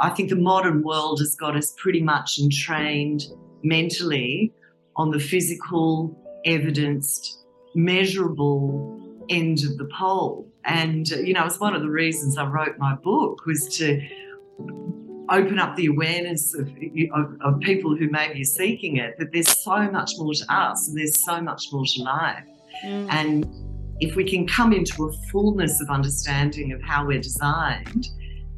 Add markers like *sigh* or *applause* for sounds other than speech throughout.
I think the modern world has got us pretty much entrained mentally on the physical, evidenced, measurable end of the pole. And, you know, it's one of the reasons I wrote my book was to open up the awareness of, of, of, people who may be seeking it that there's so much more to us and there's so much more to life. Mm. And if we can come into a fullness of understanding of how we're designed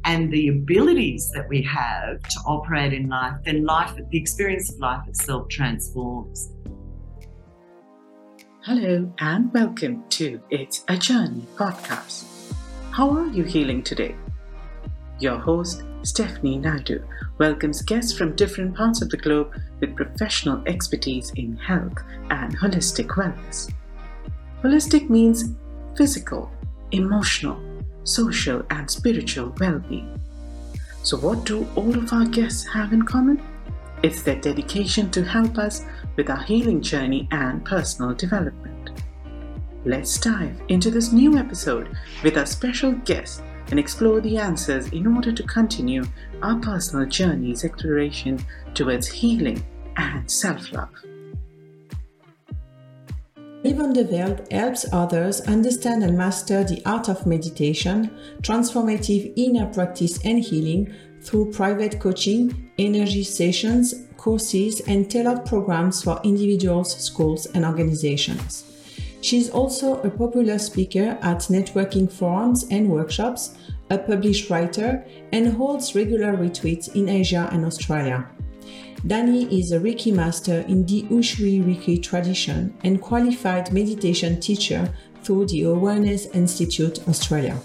and the abilities that we have to operate in life, then life, the experience of life itself transforms. Hello and welcome to It's a Journey podcast. How are you healing today? Your host, Stephanie Naidu, welcomes guests from different parts of the globe with professional expertise in health and holistic wellness. Holistic means physical, emotional, social, and spiritual well being. So, what do all of our guests have in common? It's their dedication to help us with our healing journey and personal development. Let's dive into this new episode with our special guest and explore the answers in order to continue our personal journey's exploration towards healing and self love. Van de Velde helps others understand and master the art of meditation, transformative inner practice, and healing through private coaching, energy sessions, courses, and tailored programs for individuals, schools, and organizations. She is also a popular speaker at networking forums and workshops, a published writer, and holds regular retreats in Asia and Australia. Dani is a Reiki master in the Usui Reiki tradition and qualified meditation teacher through the Awareness Institute Australia.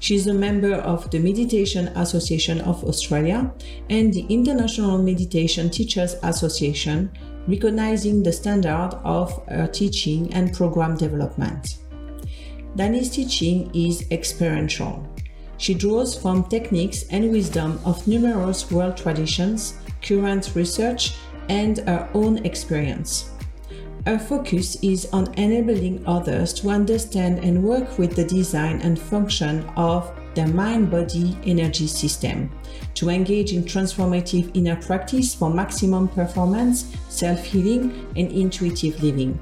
She is a member of the Meditation Association of Australia and the International Meditation Teachers Association, recognizing the standard of her teaching and program development. Dani's teaching is experiential. She draws from techniques and wisdom of numerous world traditions current research, and our own experience. Our focus is on enabling others to understand and work with the design and function of their mind body energy system, to engage in transformative inner practice for maximum performance, self healing, and intuitive living.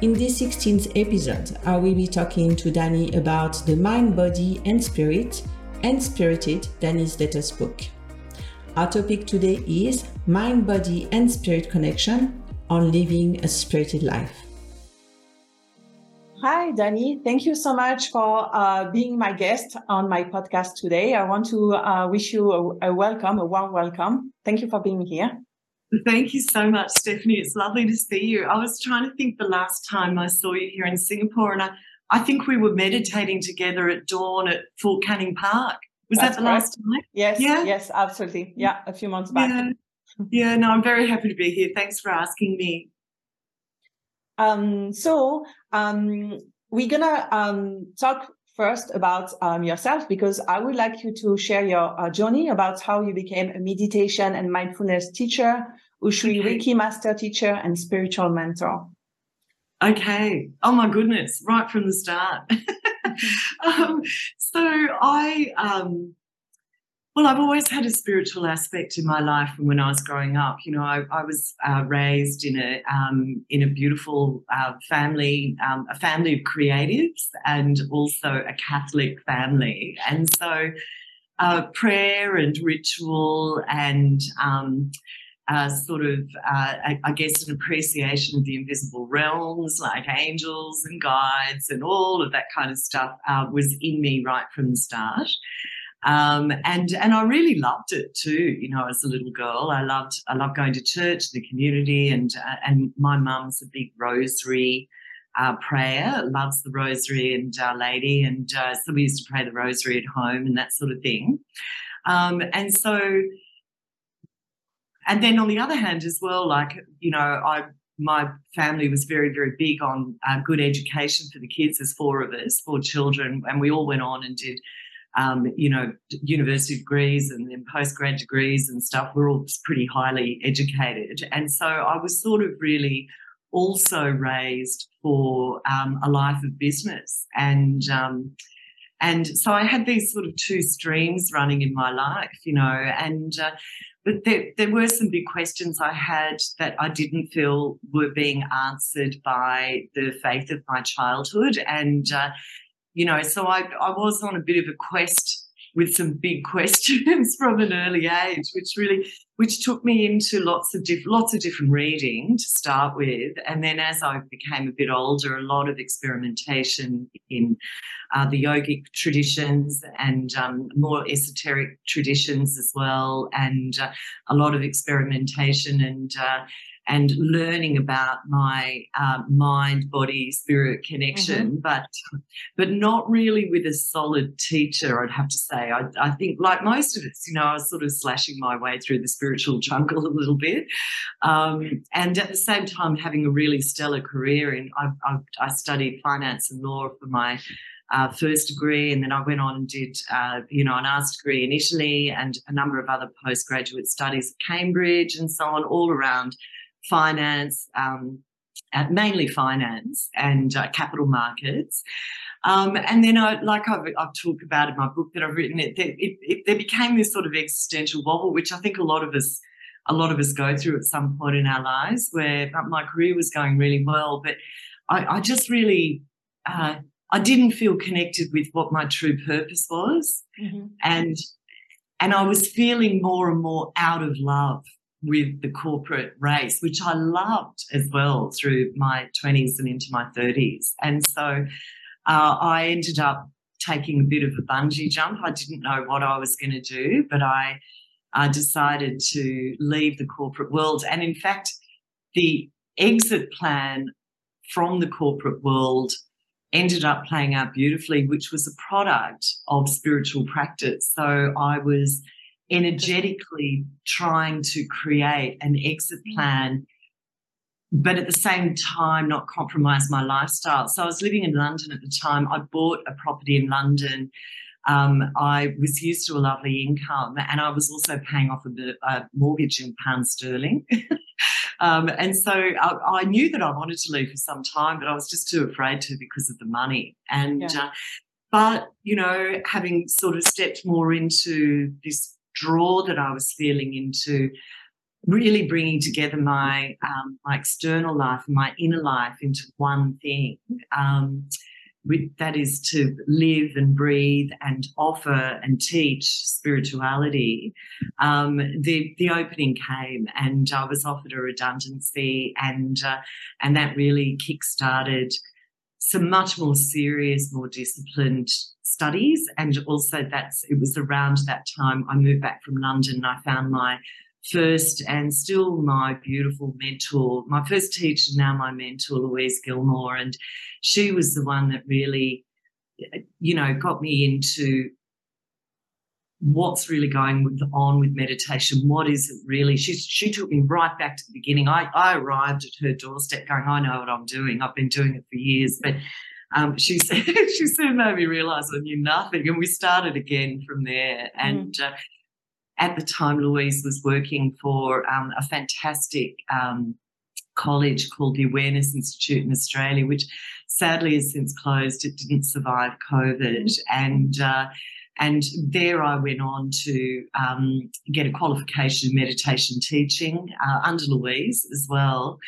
In this 16th episode, I will be talking to Dani about the mind, body, and spirit, and Spirited, Dani's latest book. Our topic today is mind, body, and spirit connection on living a spirited life. Hi, Dani. Thank you so much for uh, being my guest on my podcast today. I want to uh, wish you a, a welcome, a warm welcome. Thank you for being here. Thank you so much, Stephanie. It's lovely to see you. I was trying to think the last time I saw you here in Singapore, and I, I think we were meditating together at dawn at Fort Canning Park. Was That's that the correct. last time? Yes, yeah? yes, absolutely. Yeah, a few months back. Yeah. yeah, no, I'm very happy to be here. Thanks for asking me. Um, so um, we're gonna um, talk first about um, yourself because I would like you to share your uh, journey about how you became a meditation and mindfulness teacher, Usui okay. Reiki master teacher, and spiritual mentor. Okay. Oh my goodness! Right from the start. *laughs* *laughs* um, so I, um, well, I've always had a spiritual aspect in my life from when I was growing up. You know, I, I was uh, raised in a um, in a beautiful uh, family, um, a family of creatives, and also a Catholic family, and so uh, prayer and ritual and um, uh, sort of, uh, I, I, guess, an appreciation of the invisible realms like angels and guides and all of that kind of stuff uh, was in me right from the start. Um, and and I really loved it too. You know, as a little girl, I loved I loved going to church, the community, and uh, and my mum's a big rosary uh, prayer, loves the rosary and Our Lady, and uh, so we used to pray the rosary at home and that sort of thing. Um, and so and then on the other hand, as well, like, you know, I my family was very, very big on uh, good education for the kids. There's four of us, four children, and we all went on and did, um, you know, university degrees and then postgrad degrees and stuff. We're all pretty highly educated, and so I was sort of really also raised for um, a life of business and. Um, and so I had these sort of two streams running in my life, you know, and uh, but there, there were some big questions I had that I didn't feel were being answered by the faith of my childhood, and uh, you know, so I I was on a bit of a quest with some big *laughs* questions from an early age, which really which took me into lots of diff- lots of different reading to start with, and then as I became a bit older, a lot of experimentation in uh, the yogic traditions and um, more esoteric traditions as well, and uh, a lot of experimentation and uh, and learning about my uh, mind body spirit connection mm-hmm. but but not really with a solid teacher i'd have to say I, I think like most of us you know i was sort of slashing my way through the spiritual *laughs* jungle a little bit um, and at the same time having a really stellar career in i, I, I studied finance and law for my uh, first degree, and then I went on and did, uh, you know, an arts degree in Italy and a number of other postgraduate studies at Cambridge and so on, all around finance, um, uh, mainly finance and uh, capital markets. Um, and then, I, like I've, I've, talked about in my book that I've written, it, it, it, there became this sort of existential wobble, which I think a lot of us, a lot of us go through at some point in our lives, where my career was going really well, but I, I just really, uh, I didn't feel connected with what my true purpose was, mm-hmm. and and I was feeling more and more out of love with the corporate race, which I loved as well through my 20s and into my 30s. And so uh, I ended up taking a bit of a bungee jump. I didn't know what I was going to do, but I, I decided to leave the corporate world. And in fact, the exit plan from the corporate world ended up playing out beautifully, which was a product of spiritual practice. So I was energetically trying to create an exit mm. plan but at the same time not compromise my lifestyle. So i was living in london at the time. I bought a property in london. Um, i was used to a lovely income and i was also paying off a, a mortgage in pounds sterling. *laughs* Um, and so I, I, knew that i wanted to leave for some time but i was just too afraid to because of the money. And yeah. uh, but you know having sort of stepped more into this draw that I was feeling into really bringing together my um, my external life and my inner life into one thing. Um, with, that is to live and breathe and offer and teach spirituality. Um, the the opening came, and I was offered a redundancy, and uh, and that really kick started some much more serious, more disciplined studies. And also that's it was around that time I moved back from London and I found my first and still my beautiful mentor, my first teacher, now my mentor, Louise Gilmore. And she was the one that really, you know, got me into what's really going on with meditation. What is it really? She, she took me right back to the beginning. I, I arrived at her doorstep going, I know what I'm doing. I've been doing it for years. But um, she *laughs* said she soon made me realize I knew nothing, and we started again from there. Mm. And uh, at the time, Louise was working for um, a fantastic um, college called the Awareness Institute in Australia, which sadly has since closed. It didn't survive COVID, mm. and uh, and there I went on to um, get a qualification in meditation teaching uh, under Louise as well.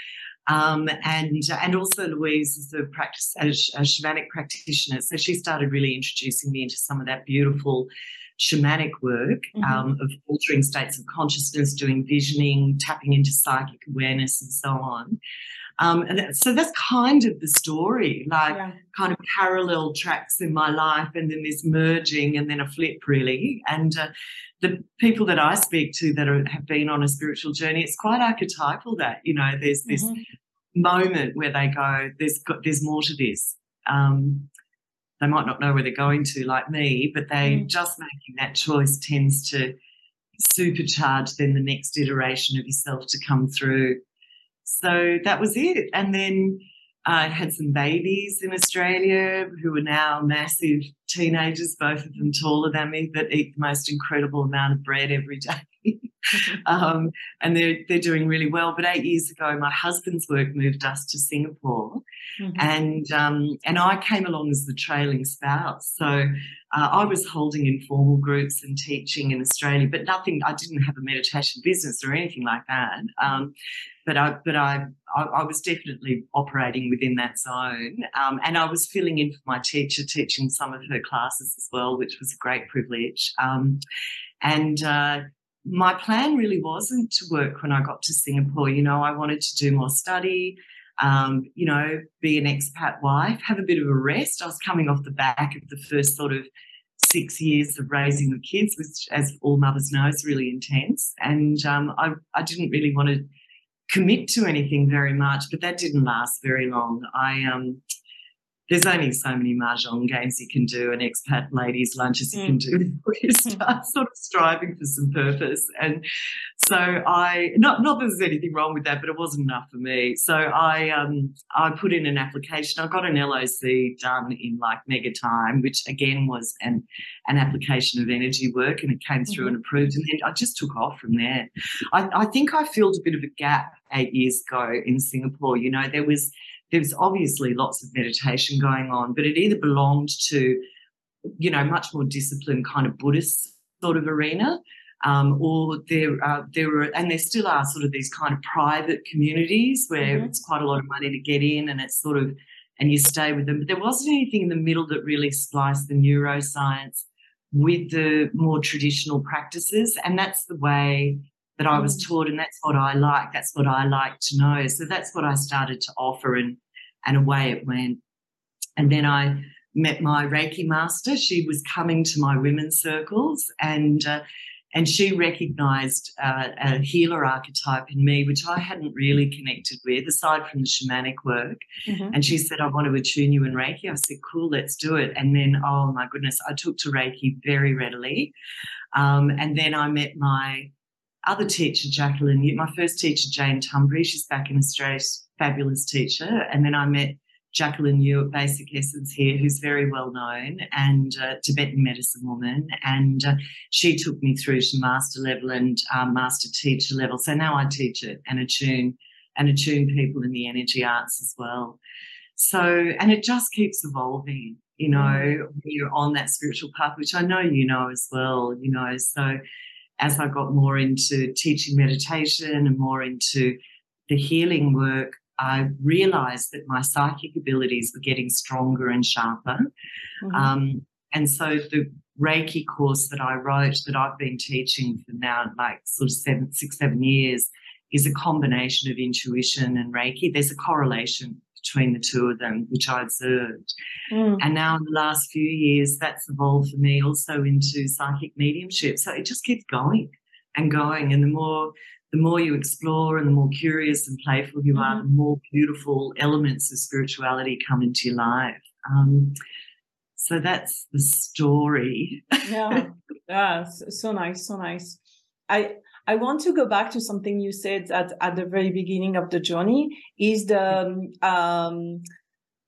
Um, and and also Louise is a practice a, a shamanic practitioner, so she started really introducing me into some of that beautiful shamanic work mm-hmm. um, of altering states of consciousness, doing visioning, tapping into psychic awareness, and so on. Um, and that, so that's kind of the story, like yeah. kind of parallel tracks in my life, and then this merging, and then a flip, really. And uh, the people that I speak to that are, have been on a spiritual journey, it's quite archetypal that you know there's this mm-hmm. moment where they go, "There's there's more to this." Um, they might not know where they're going to, like me, but they mm. just making that choice tends to supercharge then the next iteration of yourself to come through. So that was it, and then I had some babies in Australia who are now massive teenagers, both of them taller than me, that eat the most incredible amount of bread every day. *laughs* um, and they're, they're doing really well. But eight years ago, my husband's work moved us to Singapore. Mm-hmm. And, um, and I came along as the trailing spouse. So uh, I was holding informal groups and teaching in Australia, but nothing. I didn't have a meditation business or anything like that. Um, but I, but I, I, I, was definitely operating within that zone, um, and I was filling in for my teacher, teaching some of her classes as well, which was a great privilege. Um, and uh, my plan really wasn't to work when I got to Singapore. You know, I wanted to do more study um, you know, be an expat wife, have a bit of a rest. I was coming off the back of the first sort of six years of raising the kids, which, as all mothers know, is really intense. And um, I, I didn't really want to commit to anything very much, but that didn't last very long. I um, there's only so many mahjong games you can do and expat ladies lunches you mm. can do *laughs* before you start sort of striving for some purpose. And so I not not that there's anything wrong with that, but it wasn't enough for me. So I um I put in an application. I got an LOC done in like mega time, which again was an an application of energy work, and it came through mm-hmm. and approved. And then I just took off from there. I, I think I filled a bit of a gap eight years ago in Singapore. You know, there was there was obviously lots of meditation going on, but it either belonged to, you know, much more disciplined kind of Buddhist sort of arena, um, or there uh, there were and there still are sort of these kind of private communities where mm-hmm. it's quite a lot of money to get in, and it's sort of and you stay with them. But there wasn't anything in the middle that really spliced the neuroscience with the more traditional practices, and that's the way that I was mm. taught, and that's what I like. That's what I like to know. So that's what I started to offer, and and away it went. And then I met my Reiki master. She was coming to my women's circles, and uh, and she recognised uh, a healer archetype in me, which I hadn't really connected with, aside from the shamanic work. Mm-hmm. And she said, "I want to attune you in Reiki." I said, "Cool, let's do it." And then, oh my goodness, I took to Reiki very readily. Um, and then I met my other teacher, Jacqueline, my first teacher, Jane Tumbury, she's back in Australia, fabulous teacher. And then I met Jacqueline Yu at Basic Essence here, who's very well known and uh, Tibetan medicine woman. And uh, she took me through to master level and um, master teacher level. So now I teach it and attune and attune people in the energy arts as well. So, and it just keeps evolving, you know, mm. when you're on that spiritual path, which I know you know as well, you know. So, as I got more into teaching meditation and more into the healing work, I realized that my psychic abilities were getting stronger and sharper. Mm-hmm. Um, and so the Reiki course that I wrote, that I've been teaching for now like sort of seven, six, seven years, is a combination of intuition and Reiki. There's a correlation between the two of them, which I observed. Mm. And now in the last few years, that's evolved for me also into psychic mediumship. So it just keeps going and going. And the more the more you explore and the more curious and playful you mm are, the more beautiful elements of spirituality come into your life. Um, so that's the story. yeah, *laughs* yeah, so nice, so nice. I I want to go back to something you said at, at the very beginning of the journey is the um, um,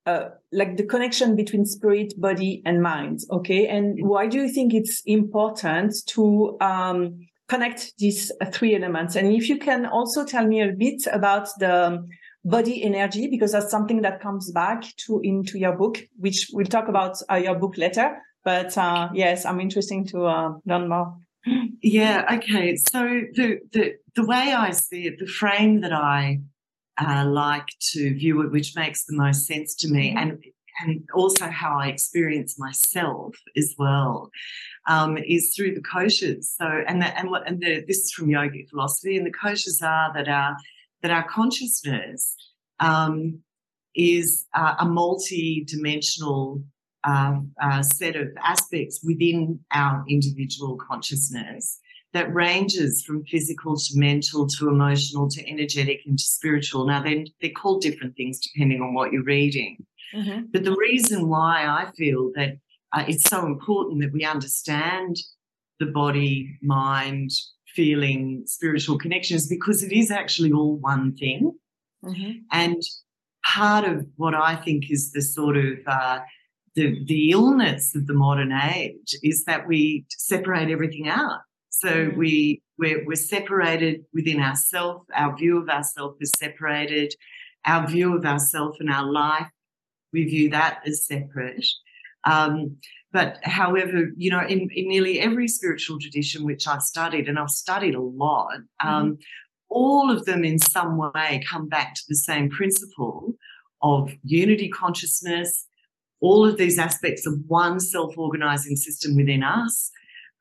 uh, like the connection between spirit, body, and mind. Okay, and why do you think it's important to um, connect these three elements? And if you can also tell me a bit about the body energy, because that's something that comes back to into your book, which we'll talk about uh, your book later. But uh, yes, I'm interested to uh, learn more. Yeah, okay. So the the the way I see it, the frame that I uh, like to view it, which makes the most sense to me, mm-hmm. and and also how I experience myself as well, um, is through the koshas. So and the, and what and the, this is from yogic philosophy, and the koshas are that our that our consciousness um, is uh, a multi-dimensional um, uh, set of aspects within our individual consciousness that ranges from physical to mental to emotional to energetic and to spiritual. Now, then they're called different things depending on what you're reading. Mm-hmm. But the reason why I feel that uh, it's so important that we understand the body, mind, feeling, spiritual connection is because it is actually all one thing. Mm-hmm. And part of what I think is the sort of uh, the, the illness of the modern age is that we separate everything out. So mm. we we're, we're separated within ourselves. Our view of ourselves is separated. Our view of ourselves and our life, we view that as separate. Um, but however, you know, in, in nearly every spiritual tradition which I've studied, and I've studied a lot, mm-hmm. um, all of them in some way come back to the same principle of unity consciousness, all of these aspects of one self organizing system within us.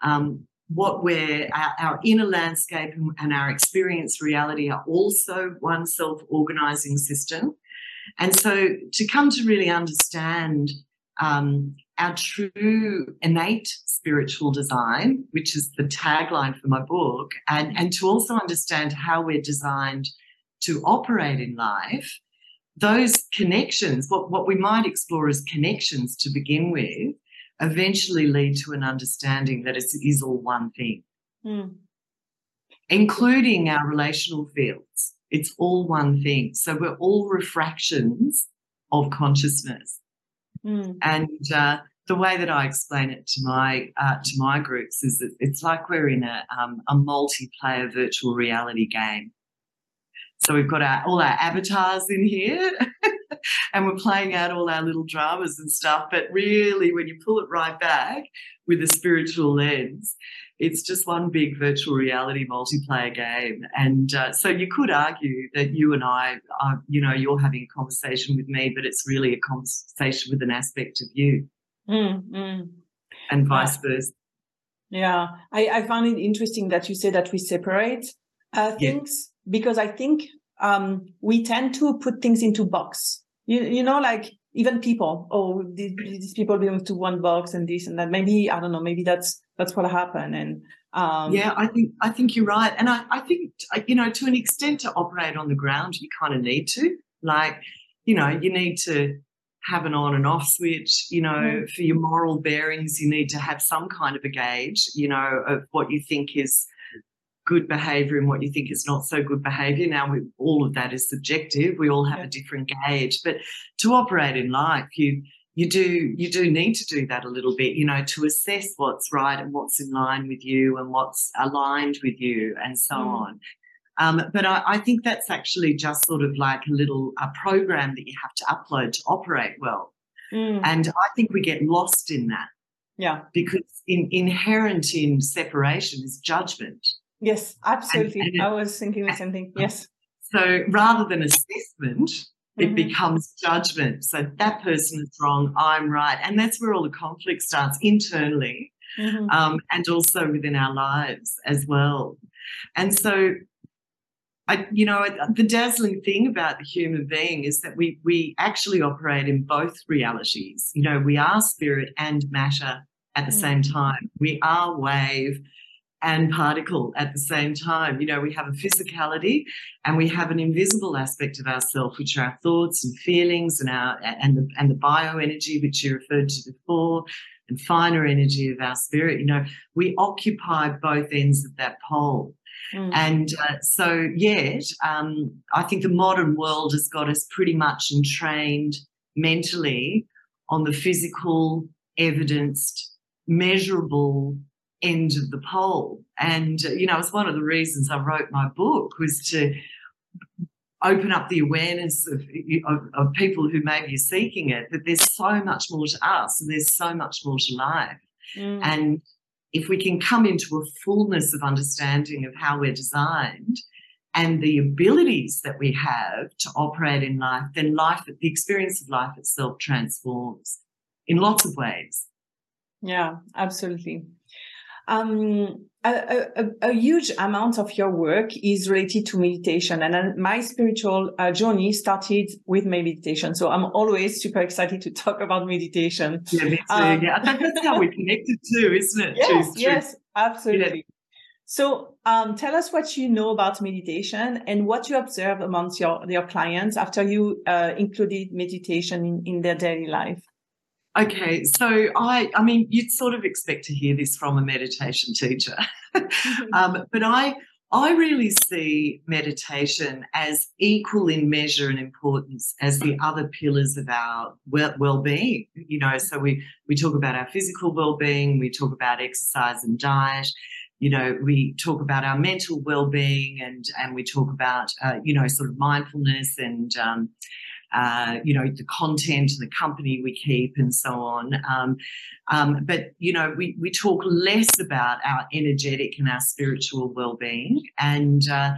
Um, what we're our, our, inner landscape and, our experience reality are also one self organizing system. And so to come to really understand um, our true innate spiritual design, which is the tagline for my book, and, and to also understand how we're designed to operate in life, those connections, what, what we might explore as connections to begin with, eventually lead to an understanding that it is all one thing, mm. including our relational fields. It's all one thing. So we're all refractions of consciousness. Mm. And uh, the way that I explain it to my uh, to my groups is that it's like we're in a, um, a multiplayer virtual reality game. So we've got our, all our avatars in here, *laughs* and we're playing out all our little dramas and stuff. But really, when you pull it right back with a spiritual lens, it's just one big virtual reality multiplayer game. And uh, so you could argue that you and I, are, you know, you're having a conversation with me, but it's really a conversation with an aspect of you, mm, mm. and vice yeah. versa. Yeah, I, I found it interesting that you say that we separate uh, things because I think um, we tend to put things into box. You, you know, like even people. Oh, these, these, people belong to one box and this and that. Maybe I don't know. Maybe that's that's what happened. And um, yeah, I think I think you're right. And I, I think you know to an extent to operate on the ground, you kind of need to. Like, you know, you need to have an on and off switch. You know, mm-hmm. for your moral bearings, you need to have some kind of a gauge. You know, of what you think is good behavior and what you think is not so good behavior. Now, we, all of that is subjective. We all have yeah. a different gauge, but to operate in life, you you do you do need to do that a little bit, you know, to assess what's right and what's in line with you and what's aligned with you and so mm. on. Um, but I, I, think that's actually just sort of like a little a program that you have to upload to operate well. Mm. And I think we get lost in that. Yeah. Because in, inherent in separation is judgment. Yes, absolutely. And, and I was thinking the same thing. Yes. So rather than assessment, mm-hmm. it becomes judgment. So that person is wrong, I'm right. And that's where all the conflict starts internally mm-hmm. um, and also within our lives as well. And so I, you know, the dazzling thing about the human being is that we we actually operate in both realities. You know, we are spirit and matter at the mm. same time. We are wave and particle at the same time. You know, we have a physicality and we have an invisible aspect of ourself, which are our thoughts and feelings and our and the and the bioenergy, which you referred to before, and finer energy of our spirit. You know, we occupy both ends of that pole. Mm. And uh, so, yet, um, I think the modern world has got us pretty much entrained mentally on the physical, evidenced, measurable end of the pole. And, you know, it's one of the reasons I wrote my book was to open up the awareness of, of, of, people who may be seeking it, that there's so much more to us and there's so much more to life. Mm. And if we can come into a fullness of understanding of how we're designed and the abilities that we have to operate in life, then life, the experience of life itself transforms in lots of ways. Yeah, absolutely um, a, a, a, huge amount of your work is related to meditation. And my spiritual uh, journey started with my meditation. So I'm always super excited to talk about meditation. Yeah, me too. Um, yeah, I think that's how we're connected *laughs* too, isn't it? Yes, yes, absolutely. Yeah. So um, tell us what you know about meditation and what you observe amongst your, your clients after you uh, included meditation in, in their daily life. Okay, so I, I mean, you'd sort of expect to hear this from a meditation teacher, mm-hmm. um, but I, I really see meditation as equal in measure and importance as the other pillars of our well-being. You know, so we we talk about our physical well-being, we talk about exercise and diet. You know, we talk about our mental well-being, and and we talk about uh, you know sort of mindfulness and um, uh, you know, the content, and the company we keep, and so on. Um, um, but you know, we we talk less about our energetic and our spiritual well-being, and uh,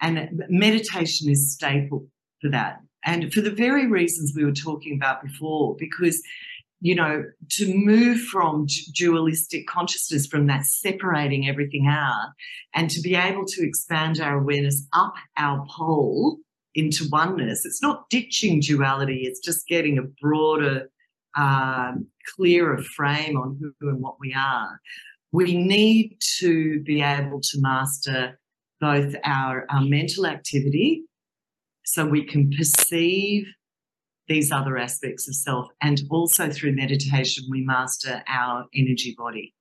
and meditation is staple for that, and for the very reasons we were talking about before, because you know, to move from dualistic consciousness, from that separating everything out, and to be able to expand our awareness up our pole into oneness. It's not ditching duality, it's just getting a broader, um, clearer frame on who and what we are. We need to be able to master both our, our mental activity so we can perceive these other aspects of self and also through meditation we master our energy body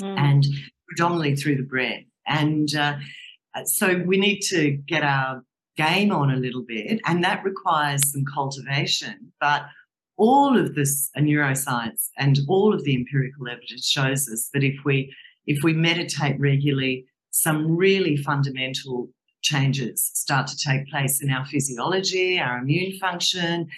mm. and predominantly through the breath and uh, so we need to get our game on a little bit, and that requires some cultivation. But all of this neuroscience and all of the empirical evidence shows us that if we if we meditate regularly, some really fundamental changes start to take place in our physiology, our immune function,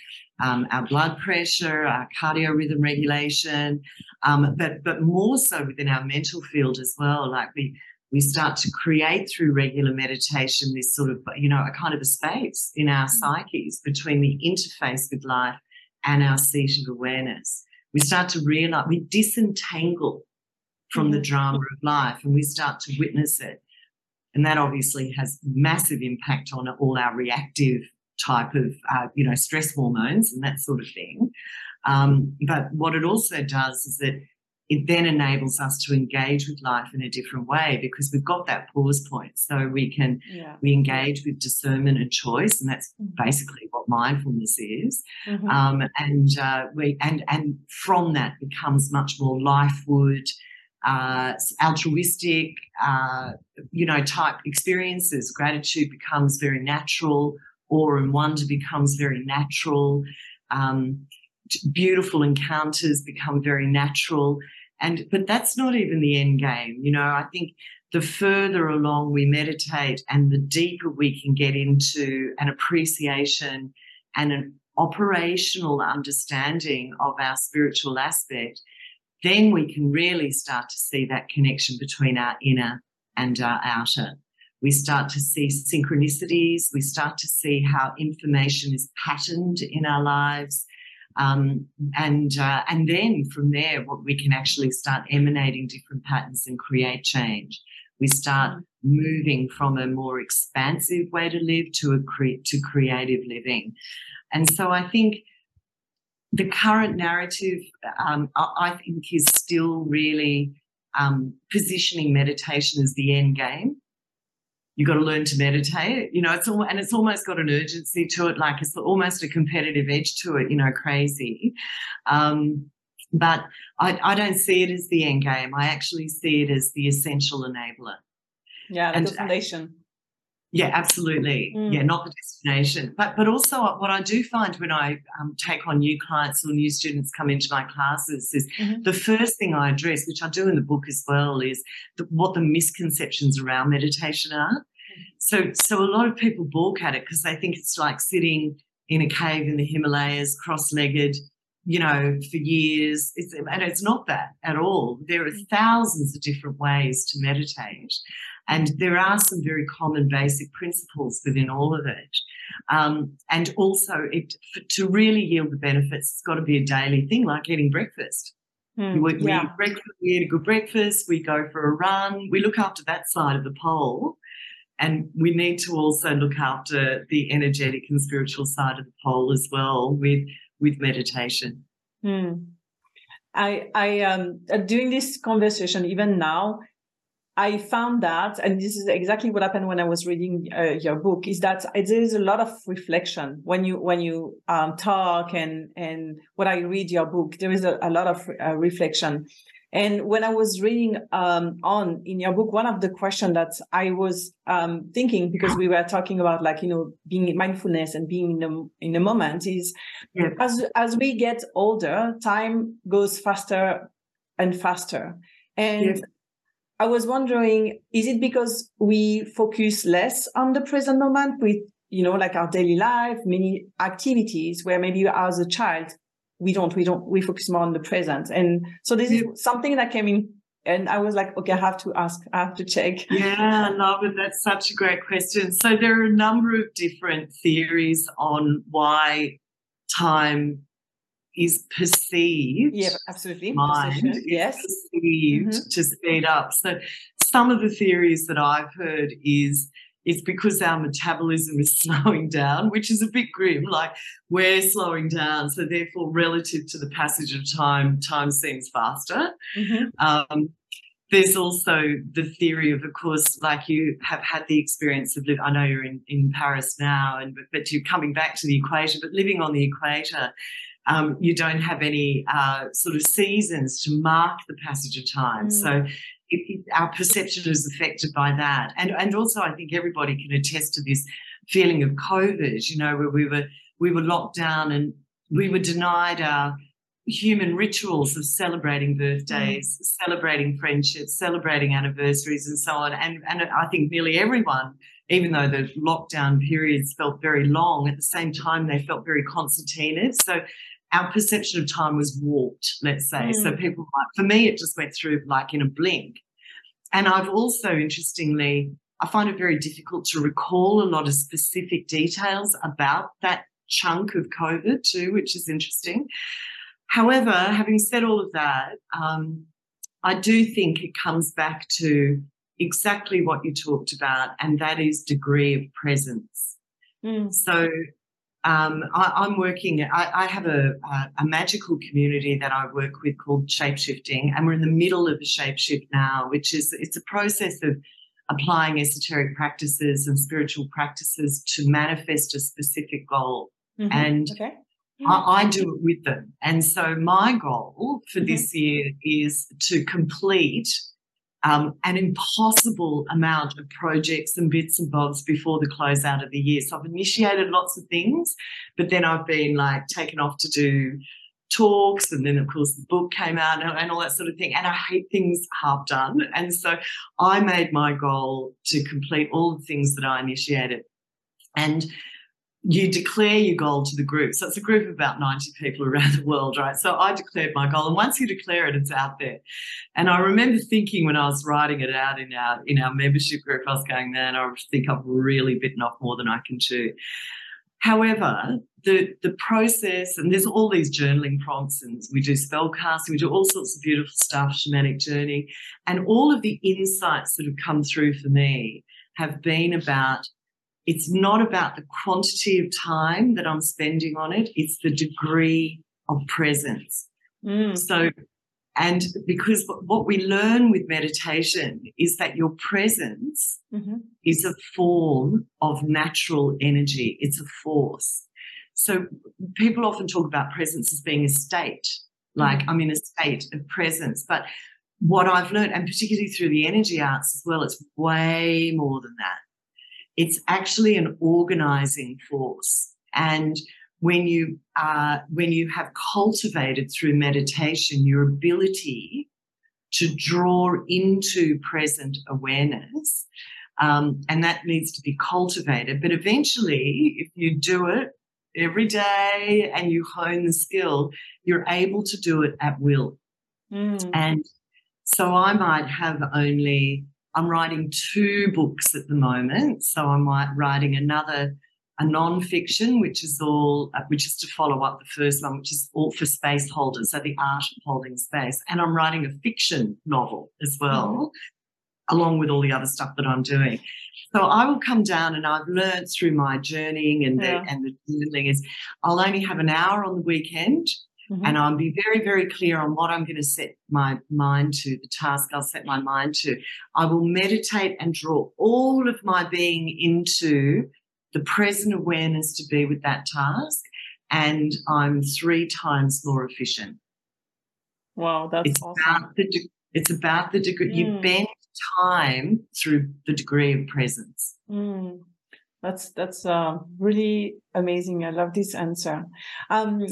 um, our blood pressure, our cardio rhythm regulation, um, but but more so within our mental field as well. Like we we start to create through regular meditation this sort of, you know, a kind of a space in our mm-hmm. psyches between the interface with life and our seat of awareness. We start to realize, we disentangle from the mm-hmm. drama of life and we start to witness it. And that obviously has massive impact on all our reactive type of, uh, you know, stress hormones and that sort of thing. Um, but what it also does is that it then enables us to engage with life in a different way because we've got that pause point so we can yeah. we engage with discernment and choice and that's mm-hmm. basically what mindfulness is mm-hmm. um, and uh, we and and from that becomes much more life would uh, altruistic uh, you know type experiences gratitude becomes very natural awe and wonder becomes very natural um, beautiful encounters become very natural and but that's not even the end game. You know, I think the further along we meditate and the deeper we can get into an appreciation and an operational understanding of our spiritual aspect, then we can really start to see that connection between our inner and our outer. We start to see synchronicities. We start to see how information is patterned in our lives. Um, and uh, and then from there, what we can actually start emanating different patterns and create change. We start moving from a more expansive way to live to a cre- to creative living, and so I think the current narrative, um, I, I, think, is still really um, positioning meditation as the end game you got to learn to meditate. You know, it's all, and it's almost got an urgency to it, like it's almost a competitive edge to it. You know, crazy. Um, but I, I don't see it as the end game. I actually see it as the essential enabler. Yeah, and, the uh, foundation. Yeah, absolutely. Mm. Yeah, not the destination. But but also what I do find when I um, take on new clients or new students come into my classes is mm-hmm. the first thing I address, which I do in the book as well, is the, what the misconceptions around meditation are. So so a lot of people balk at it because they think it's like sitting in a cave in the Himalayas, cross-legged, you know, for years. It's, and it's not that at all. There are mm. thousands of different ways to meditate. And there are some very common basic principles within all of it. Um, and also, it, for, to really yield the benefits, it's got to be a daily thing, like eating breakfast. Mm, we, we, yeah. eat breakfast, we eat a good breakfast, we go for a run, we look after that side of the pole. And we need to also look after the energetic and spiritual side of the pole as well with, with meditation. Mm. I, I um, uh, doing this conversation even now, I found that, and this is exactly what happened when I was reading uh, your book, is that there is a lot of reflection when you when you um, talk and and when I read your book, there is a, a lot of uh, reflection. And when I was reading um, on in your book, one of the questions that I was um, thinking, because we were talking about like you know being mindfulness and being in the in the moment, is yeah. as as we get older, time goes faster and faster, and yeah. I was wondering, is it because we focus less on the present moment? with, you know, like our daily life, many activities where maybe as a child, we don't, we don't, we focus more on the present. And so this is something that came in and I was like, okay, I have to ask, I have to check. *laughs* Yeah, I love it. That's such a great question. So there are a number of different theories on why time is perceived. Yeah, absolutely. Mind yes. perceived mm-hmm. to speed up. So some of the theories that I've heard is it's because our metabolism is *laughs* slowing down, which is a bit grim. Like we're slowing down, so therefore, relative to the passage of time, time seems faster. Mm-hmm. Um, there's also the theory of, of course, like you have had the experience of living. I know you're in, in Paris now, and but you're coming back to the equator. But living on the equator, um, you don't have any uh, sort of seasons to mark the passage of time. Mm. So it, it, our perception is affected by that. And, and also, I think everybody can attest to this feeling of COVID, you know, where we were, we were locked down and we were denied our human rituals of celebrating birthdays, mm. celebrating friendships, celebrating anniversaries, and so on. And, and I think nearly everyone, even though the lockdown periods felt very long, at the same time, they felt very concertinaed. So our perception of time was warped, let's say. Mm. So people, for me, it just went through like in a blink. And I've also, interestingly, I find it very difficult to recall a lot of specific details about that chunk of COVID too, which is interesting. However, having said all of that, um, I do think it comes back to exactly what you talked about, and that is degree of presence. Mm. So um, I, am working, I, I have a, a, a, magical community that I work with called Shapeshifting, and we're in the middle of a shapeshift now, which is it's a process of applying esoteric practices and spiritual practices to manifest a specific goal. Mm-hmm. And okay. I, I, do it with them. And so my goal for mm-hmm. this year is to complete um, an impossible amount of projects and bits and bobs before the close out of the year. So I've initiated lots of things, but then I've been like taken off to do talks and then of course the book came out and, and all that sort of thing and i hate things half done and so i made my goal to complete all the things that i initiated and you declare your goal to the group. So it's a group of about 90 people around the world, right? So I declared my goal. And once you declare it, it's out there. And I remember thinking when I was writing it out in our in our membership group, I was going, man, I think I've really bitten off more than I can chew. However, the the process, and there's all these journaling prompts, and we do spell casting, we do all sorts of beautiful stuff, shamanic journey, and all of the insights that have come through for me have been about it's not about the quantity of time that I'm spending on it, it's the degree of presence. Mm. So, and because what we learn with meditation is that your presence mm-hmm. is a form of natural energy, it's a force. So, people often talk about presence as being a state, like mm-hmm. I'm in a state of presence. But what I've learned, and particularly through the energy arts as well, it's way more than that it's actually an organizing force. And when you uh, when you have cultivated through meditation your ability to draw into present awareness, um, and that needs to be cultivated. But eventually, if you do it every day and you hone the skill, you're able to do it at will. Mm. And so I might have only I'm writing two books at the moment. So I'm writing another, a non-fiction, which is all, uh, which is to follow up the first one, which is all for space holders. So the art of holding space. And I'm writing a fiction novel as well, mm-hmm. along with all the other stuff that I'm doing. So I will come down and I've learned through my journeying and yeah. the, and the journaling is I'll only have an hour on the weekend Mm-hmm. And I'll be very, very clear on what I'm going to set my mind to, the task I'll set my mind to. I will meditate and draw all of my being into the present awareness to be with that task. And I'm three times more efficient. Wow, that's it's awesome. About the de- it's about the degree. Mm. You bend time through the degree of presence. Mm. That's that's uh, really amazing. I love this answer. Um,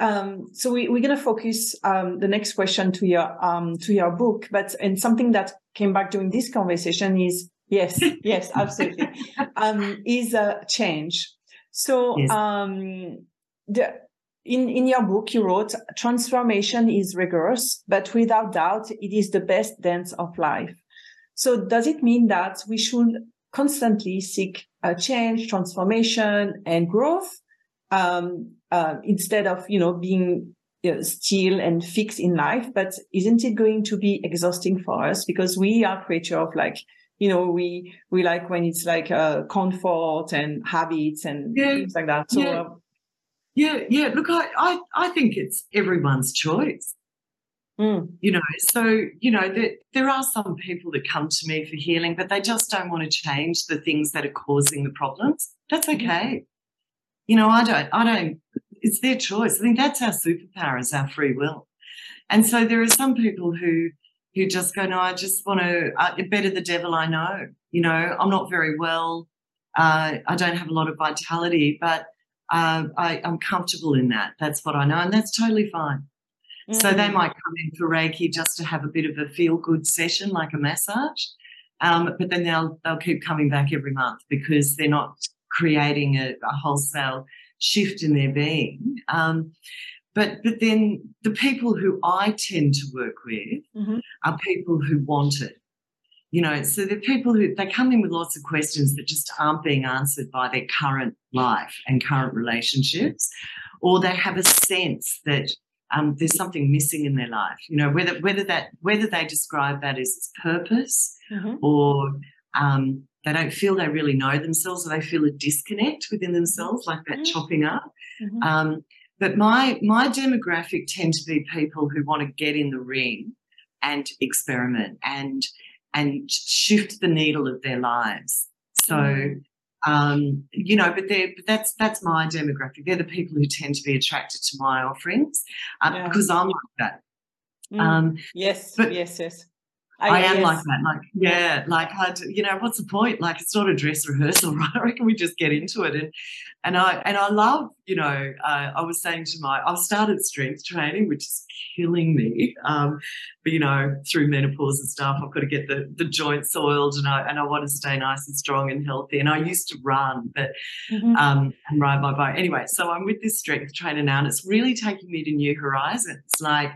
um, so we, we're going to focus um, the next question to your um, to your book, but and something that came back during this conversation is yes, *laughs* yes, absolutely. um, is a change. So Yes. um, the, in in your book, you wrote transformation is rigorous, but without doubt, it is the best dance of life. So does it mean that we should constantly seek a change, transformation, and growth um, uh, instead of you know being you know, still and fixed in life? But isn't it going to be exhausting for us because we are creature of like you know we we like when it's like uh, comfort and habits and Yeah, things like that. So yeah. uh, Yeah, yeah. Look, I, I, I think it's everyone's choice. mm, You know, so you know there there are some people that come to me for healing, but they just don't want to change the things that are causing the problems. That's okay. You know, I don't, I don't. It's their choice. I think that's our superpower is our free will. And so there are some people who who just go, no, I just want to uh, better the devil I know. You know, I'm not very well. Uh, I don't have a lot of vitality, but uh, I, I'm comfortable in that. That's what I know, and that's totally fine. So they mm, might come in for Reiki just to have a bit of a feel good session, like a massage. Um, but then they'll they'll keep coming back every month because they're not creating a, a wholesale shift in their being. Um, but but then the people who I tend to work with mhm, are people who want it. You know, so they're people who they come in with lots of questions that just aren't being answered by their current life and current relationships, or they have a sense that um, there's something missing in their life. You know, whether whether that whether they describe that as its purpose mhm, or um, they don't feel they really know themselves, or they feel a disconnect within themselves, like that Mhm. chopping up. mhm, Um, but my my demographic tend to be people who want to get in the ring and experiment and and shift the needle of their lives. So Mm. um, you know, but they're but that's that's my demographic. They're the people who tend to be attracted to my offerings uh, Yeah. because I'm like that. mm. Um, yes, but yes, yes. I am yes. like that. Like, yeah, like I, you know, what's the point? Like, it's not a dress rehearsal, *laughs* right? I reckon we just get into it. And and I and I love, you know, uh, I was saying to my, I've started strength training, which is killing me. Um, but you know, through menopause and stuff, I've got to get the the joints oiled, and I and I want to stay nice and strong and healthy. And I used to run, but Mhm, um, and ride my bike. Anyway, so I'm with this strength trainer now, and it's really taking me to new horizons. Like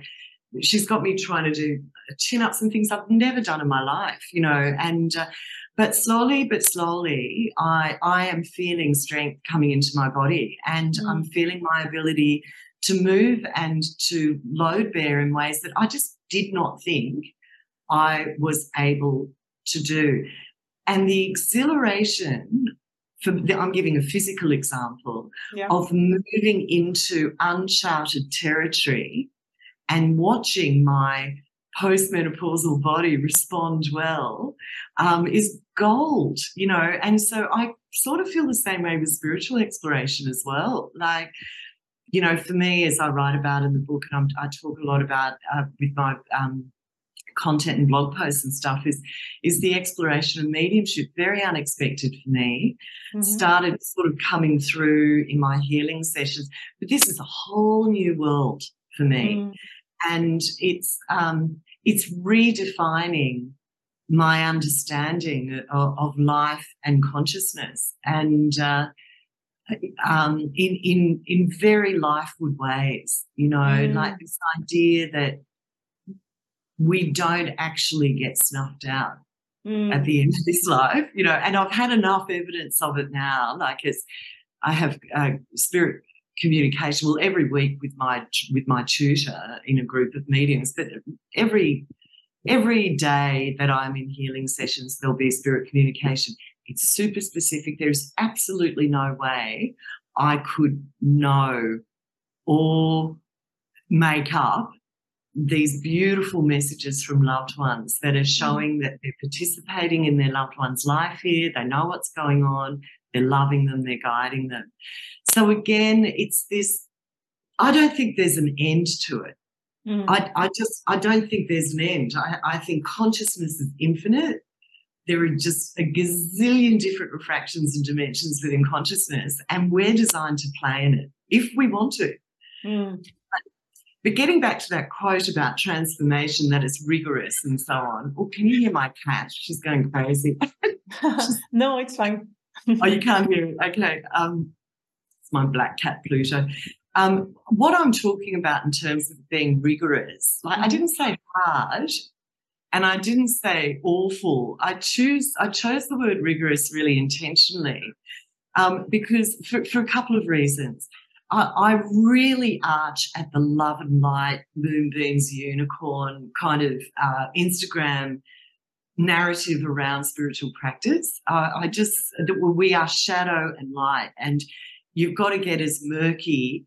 she's got me trying to do chin ups and things I've never done in my life, you know. And uh, but slowly, but slowly, I I am feeling strength coming into my body, and I'm feeling my ability to move and to load bear in ways that I just did not think I was able to do. And the exhilaration for I'm giving a physical example Yeah. of moving into uncharted territory and watching my postmenopausal body respond well um, is gold, you know. And so I sort of feel the same way with spiritual exploration as well. Like, you know, for me, as I write about in the book, and I'm, I talk a lot about uh, with my um, content and blog posts and stuff, is is the exploration of mediumship. Very unexpected for me Mhm. started sort of coming through in my healing sessions. But this is a whole new world for me, Mm. And it's um, it's redefining my understanding of, of life and consciousness, and uh, um, in in in very lifewood ways. You know, Mm. like this idea that we don't actually get snuffed out Mm. at the end of this life, you know, and I've had enough evidence of it now. Like, as I have uh, spirit communication, well, every week with my with my tutor in a group of meetings, but every every day that I'm in healing sessions, there'll be spirit communication. It's super specific. There's absolutely no way I could know or make up these beautiful messages from loved ones that are showing mm. that they're participating in their loved one's life here. They know what's going on. They're loving them. They're guiding them. So again, it's this. I don't think there's an end to it. Mm. I, I just I don't think there's an end. I, I think consciousness is infinite. There are just a gazillion different refractions and dimensions within consciousness, and we're designed to play in it if we want to. Mm. But getting back to that quote about transformation, that it's rigorous and so on. Oh, can you hear my cat? She's going crazy. *laughs* no, it's fine. oh, you can't hear it. Okay. Um, my black cat Pluto. Um, what I'm talking about in terms of being rigorous, like I Mm-hmm. didn't say hard, and I didn't say awful. I choose. I chose the word rigorous really intentionally um, because for, for a couple of reasons. I, I really arch at the love and light, moonbeams, unicorn kind of uh, Instagram narrative around spiritual practice. Uh, I just that we are shadow and light, and you've got to get as murky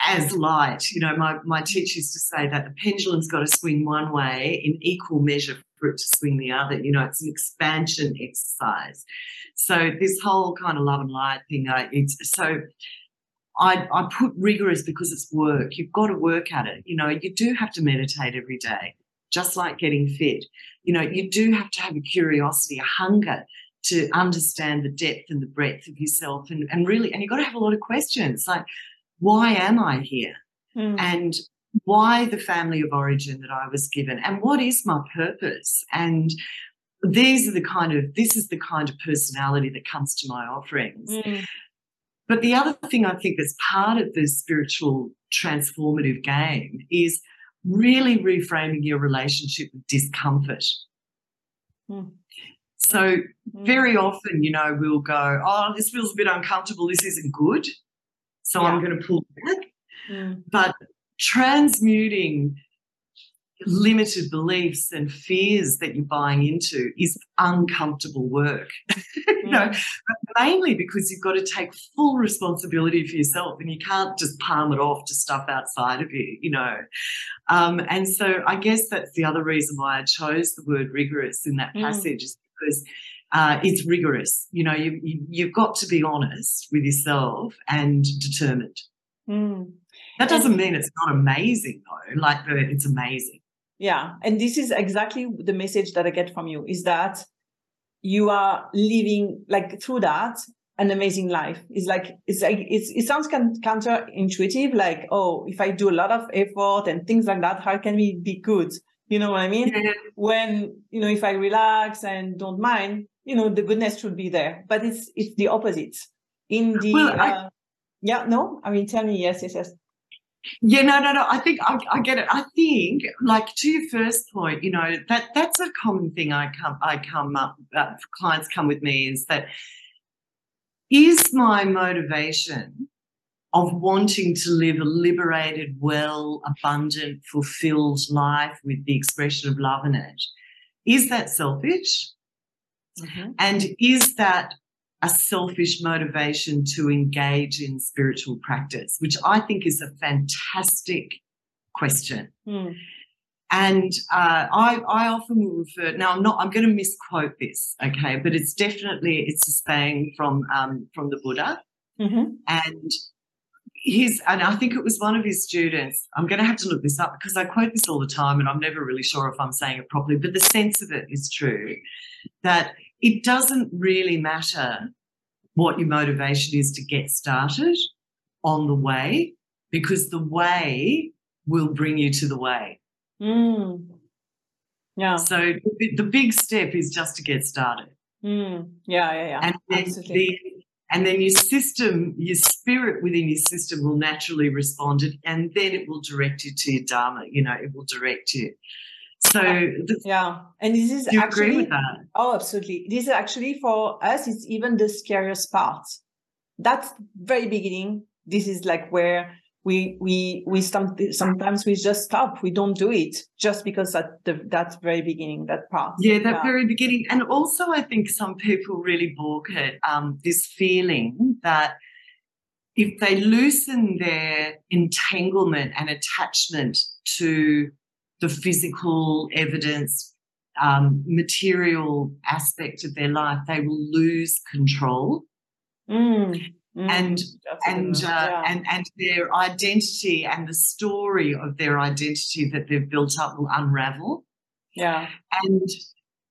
as light. You know, my my teacher used to say that the pendulum's got to swing one way in equal measure for it to swing the other. You know, it's an expansion exercise. So this whole kind of love and light thing, I, it's so. I, I put rigorous because it's work. You've got to work at it. You know, you do have to meditate every day, just like getting fit. You know, you do have to have a curiosity, a hunger to understand the depth and the breadth of yourself. And, and really, and you've got to have a lot of questions like, why am I here? Mm. And why the family of origin that I was given? And what is my purpose? And these are the kind of, this is the kind of personality that comes to my offerings. Mm. But the other thing I think that's part of the spiritual transformative game is really reframing your relationship with discomfort. Mm. So, Mm. very often, you know, we'll go, Oh, this feels a bit uncomfortable. This isn't good. So, I'm going to pull back. Mm. But transmuting limited beliefs and fears that you're buying into is uncomfortable work. *laughs* you know, Mm. mainly because you've got to take full responsibility for yourself and you can't just palm it off to stuff outside of you, you know. Um, and so I guess that's the other reason why I chose the word rigorous in that Mm. passage is because uh, it's rigorous. You know, you, you, you've got to be honest with yourself and determined. Mm. That doesn't mean it's not amazing though. Like it's amazing. Yeah. And this is exactly the message that I get from you is that you are living like through that an amazing life. It's like, it's like, it's, it sounds counterintuitive. Like, oh, if I do a lot of effort and things like that, how can we be good? You know what I mean? Yeah. When, you know, if I relax and don't mind, you know, the goodness should be there, but it's, it's the opposite in the, Well, I- uh, yeah, no, I mean, tell me, yes, yes, yes. Yeah, no, no, no. I think I, I get it. I think, like to your first point, you know that that's a common thing. I come, I come up. Uh, clients come with me is that is my motivation of wanting to live a liberated, well, abundant, fulfilled life with the expression of love in it. Is that selfish? Mhm. And is that a selfish motivation to engage in spiritual practice, which I think is a fantastic question. Mm. And uh, I, I often will refer. Now, I'm not. I'm going to misquote this, okay? But it's definitely it's a saying from um, from the Buddha, Mhm. and his. And I think it was one of his students. I'm going to have to look this up because I quote this all the time, and I'm never really sure if I'm saying it properly. But the sense of it is true that it doesn't really matter what your motivation is to get started on the way, because the way will bring you to the way. Mm. Yeah. So the, big step is just to get started, Mm. Yeah, yeah, yeah. and then Absolutely. the and then your system, your spirit within your system will naturally respond, and- and then it will direct you to your dharma. You know, it will direct you. So, the, Yeah. And this is actually agree with that? Oh, absolutely. This is actually for us, it's even the scariest part. That's very beginning. This is like where we we we sometimes we just stop. We don't do it just because at the that very beginning, that part. Yeah, that very beginning, and also I think some people really balk at um, this feeling that if they loosen their entanglement and attachment to the physical evidence, um, material aspect of their life, they will lose control Mm, mm, and that's a good and uh, Yeah. and and their identity and the story of their identity that they've built up will unravel. yeah. and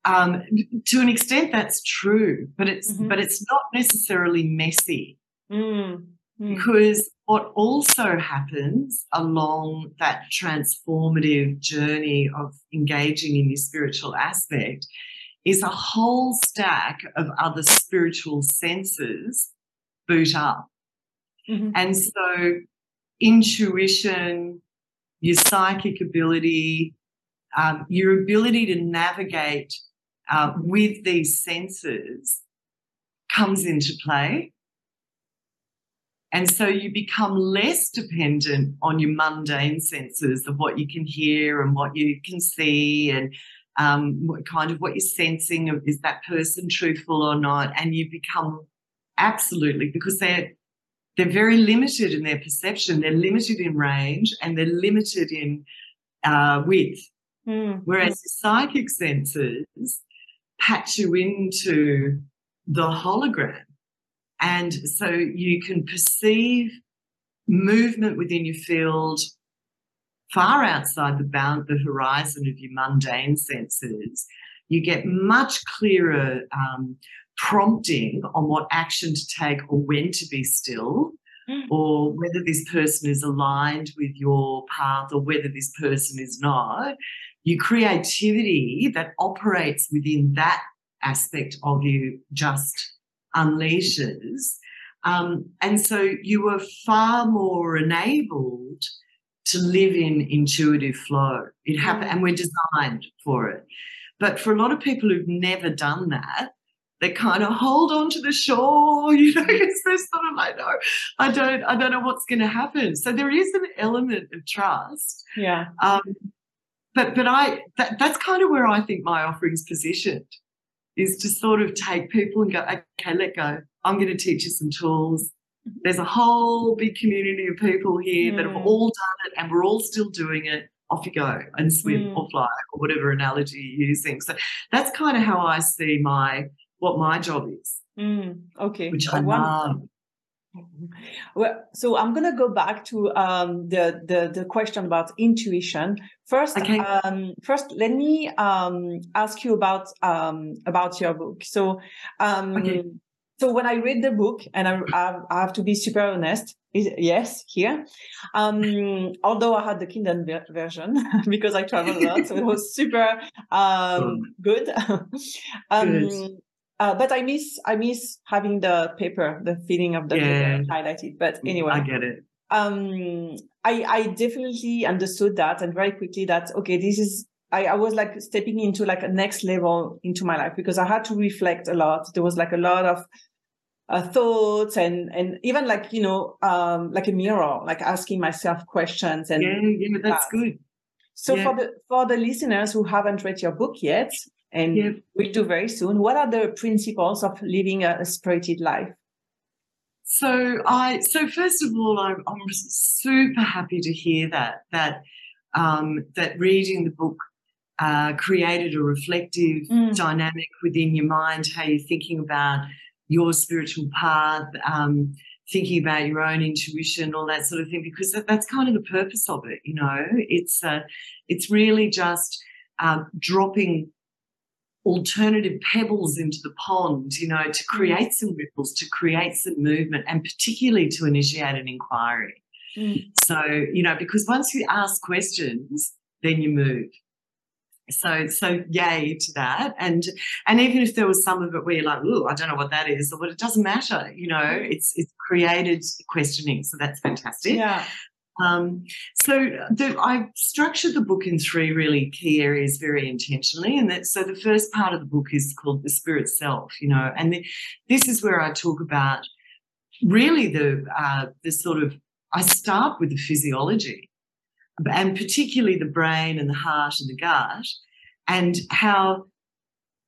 um, to an extent that's true but it's Mhm. but it's not necessarily messy Mm, mm, because what also happens along that transformative journey of engaging in your spiritual aspect is a whole stack of other spiritual senses boot up. Mm-hmm. And so, intuition, your psychic ability, um, your ability to navigate uh, with these senses comes into play. And so you become less dependent on your mundane senses of what you can hear and what you can see and um, what kind of what you're sensing of is that person truthful or not. And you become absolutely because they're they're very limited in their perception. They're limited in range and they're limited in uh, width. Mm. Whereas the psychic senses patch you into the hologram. And so you can perceive movement within your field far outside the bound, the horizon of your mundane senses. You get much clearer um, prompting on what action to take or when to be still, mm. or whether this person is aligned with your path or whether this person is not. Your creativity that operates within that aspect of you just unleashes. Um, and so you were far more enabled to live in intuitive flow. It happened, and we're designed for it. But for a lot of people who've never done that, they kind of hold on to the shore, *laughs* you know, because they're sort of like, no, I don't, I don't know what's going to happen. So there is an element of trust. Yeah. Um, but but I that, that's kind of where I think my offering's positioned is to sort of take people and go, okay, let go. I'm going to teach you some tools. Mm-hmm. There's a whole big community of people here mm. that have mm. all done it and we're all still doing it. Off you go and swim mm. or fly or whatever analogy you're using. So that's kind of how I see my what my job is. Mm. Okay. Which I love. *laughs* Well, so I'm gonna go back to um, the, the the question about intuition. First, okay. um, first, let me um, ask you about um, about your book. So, um, okay. so when I read the book, and I, I have to be super honest, yes, here. Um, *laughs* although I had the Kindle version *laughs* because I travel a lot, so it was super um, good. um, good. Uh, but I miss I miss having the paper, the feeling of the yeah. paper highlighted. But anyway, I get it. Um, I I definitely understood that and very quickly that okay, this is I, I was like stepping into like a next level into my life because I had to reflect a lot. There was like a lot of uh, thoughts and and even like you know um like a mirror, like asking myself questions and yeah, yeah, that's good. So yeah. for the for the listeners who haven't read your book yet, and yep. we'll do very soon. What are the principles of living a, a spirited life? So I so first of all, I'm, I'm super happy to hear that that um, that reading the book uh, created a reflective mm. dynamic within your mind, how you're thinking about your spiritual path, um, thinking about your own intuition, all that sort of thing, because that, that's kind of the purpose of it. You know, it's uh, it's really just uh, dropping alternative pebbles into the pond, you know, to mm. create some ripples, to create some movement, and particularly to initiate an inquiry. Mm. So, you know, because once you ask questions, then you move. So, so yay to that. And and even if there was some of it where you're like, oh, I don't know what that is, or what it doesn't matter, you know, mm. it's it's created questioning. So that's fantastic. Yeah. Um, so the, I structured the book in three really key areas very intentionally, and that so the first part of the book is called the spirit self, you know, and the, this is where I talk about really the uh, the sort of I start with the physiology, and particularly the brain and the heart and the gut, and how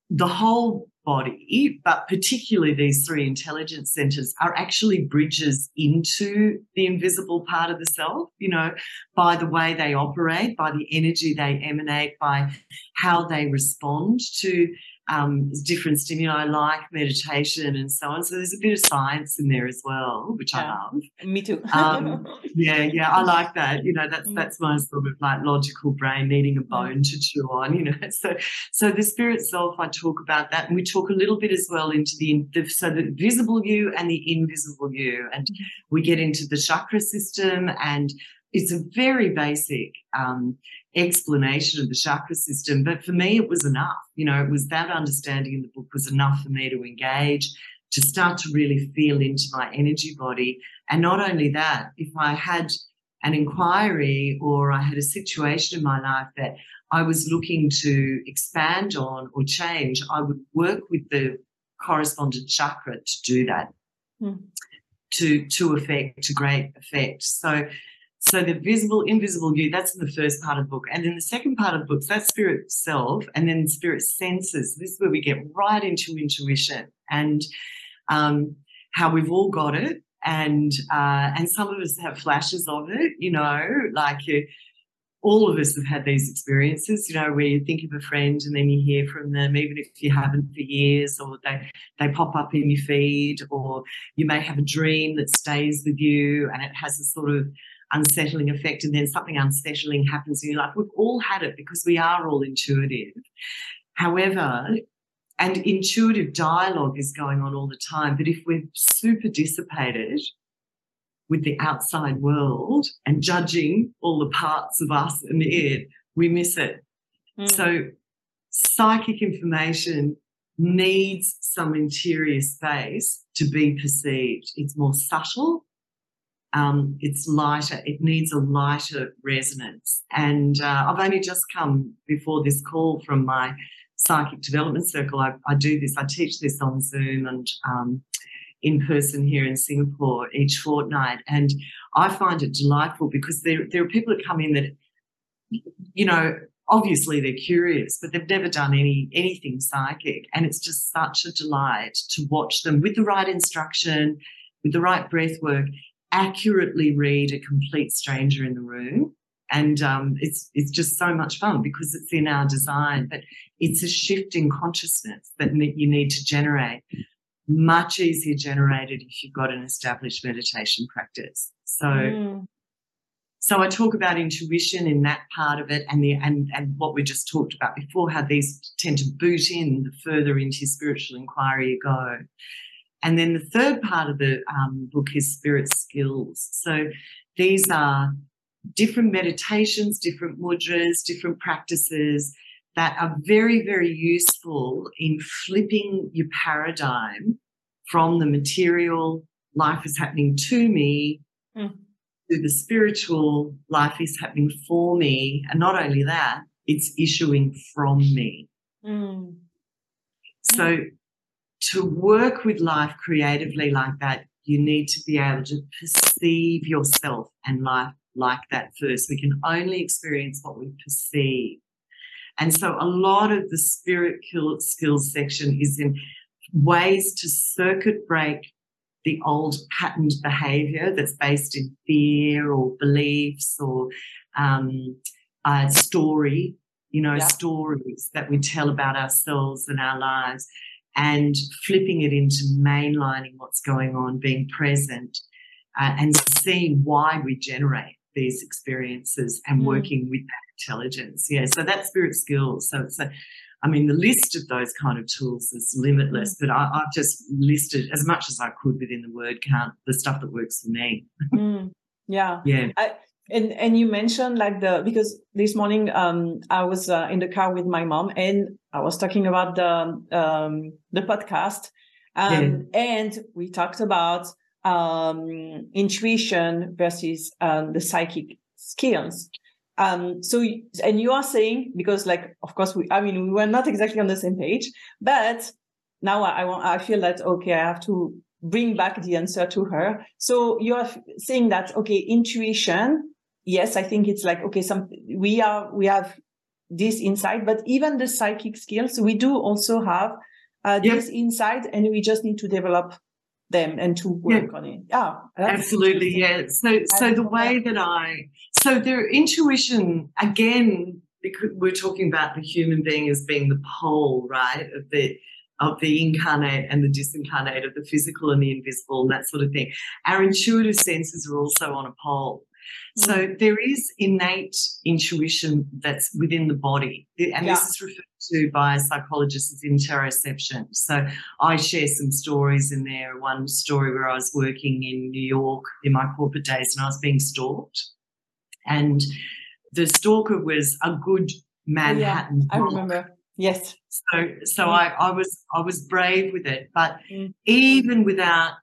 the whole body, but particularly these three intelligence centers are actually bridges into the invisible part of the self, you know, by the way they operate, by the energy they emanate, by how they respond to um, different stimuli I like meditation and so on. So there's a bit of science in there as well, which yeah. I love. Me too. *laughs* um, yeah, yeah, I like that. You know, that's mm. that's my sort of like logical brain needing a mm. bone to chew on. You know, *laughs* so so the spirit self, I talk about that, and we talk a little bit as well into the, the so the visible you and the invisible you, and mm. we get into the chakra system and it's a very basic um, explanation of the chakra system. But for me, it was enough. You know, it was that understanding in the book was enough for me to engage, to start to really feel into my energy body. And not only that, if I had an inquiry or I had a situation in my life that I was looking to expand on or change, I would work with the correspondent chakra to do that. Mm. To, to effect, to great effect. So so the visible, invisible you, that's in the first part of the book. And then the second part of the book, that's spirit self, and then spirit senses. This is where we get right into intuition and um, how we've all got it. And uh, and some of us have flashes of it, you know, like you, all of us have had these experiences, you know, where you think of a friend and then you hear from them, even if you haven't for years, or they they pop up in your feed, or you may have a dream that stays with you and it has a sort of unsettling effect and then something unsettling happens in your life. We've all had it because we are all intuitive. However, and intuitive dialogue is going on all the time. But if we're super dissipated with the outside world and judging all the parts of us and it, we miss it. Mm. So psychic information needs some interior space to be perceived. It's more subtle um, it's lighter. It needs a lighter resonance. And uh, I've only just come before this call from my psychic development circle. I, I do this. I teach this on Zoom and um, in person here in Singapore each fortnight, and I find it delightful because there there are people that come in that, you know, obviously they're curious, but they've never done any anything psychic, and it's just such a delight to watch them with the right instruction, with the right breath work, accurately read a complete stranger in the room. And um, it's it's just so much fun because it's in our design, but it's a shift in consciousness that you need to generate. Much easier generated if you've got an established meditation practice. So, mm. so I talk about intuition in that part of it, and the and and what we just talked about before, how these tend to boot in the further into spiritual inquiry you go. And then the third part of the um, book is spirit skills. So these are different meditations, different mudras, different practices that are very, very useful in flipping your paradigm from the material life is happening to me mm. to the spiritual life is happening for me. And not only that, it's issuing from me. Mm. So to work with life creatively like that, you need to be able to perceive yourself and life like that first. We can only experience what we perceive. And so a lot of the spirit skills section is in ways to circuit break the old patterned behavior that's based in fear or beliefs or um, a story, you know, yeah. stories that we tell about ourselves and our lives and flipping it into mainlining what's going on, being present, uh, and seeing why we generate these experiences and mm. working with that intelligence. Yeah, so that's spirit skills. So it's a, I mean, the list of those kind of tools is limitless, mm. but I, have just listed as much as I could within the word count the stuff that works for me. Mm. Yeah. *laughs* Yeah. I, and and you mentioned like the because this morning um I was uh, in the car with my mom and I was talking about the um the podcast. Um yeah. and we talked about um intuition versus um the psychic skills. Um so and you are saying because like of course we I mean we were not exactly on the same page but now I, I want I feel that okay I have to bring back the answer to her. So you're saying that okay intuition yes, I think it's like, okay, some, we are, we have this insight, but even the psychic skills, we do also have uh, this insight and we just need to develop them and to work yeah. on it. Yeah, absolutely. Yeah. So, so the way that I, so their intuition again, because we're talking about the human being as being the pole, right, of the of the incarnate and the disincarnate, of the physical and the invisible, and that sort of thing. Our intuitive senses are also on a pole. So mm. there is innate intuition that's within the body. And yeah. this is referred to by psychologists as interoception. So I share some stories in there. One story where I was working in New York in my corporate days and I was being stalked. And the stalker was a good Manhattan. Yeah, I remember. Yes. So so mm. I, I was I was brave with it. But mm. even without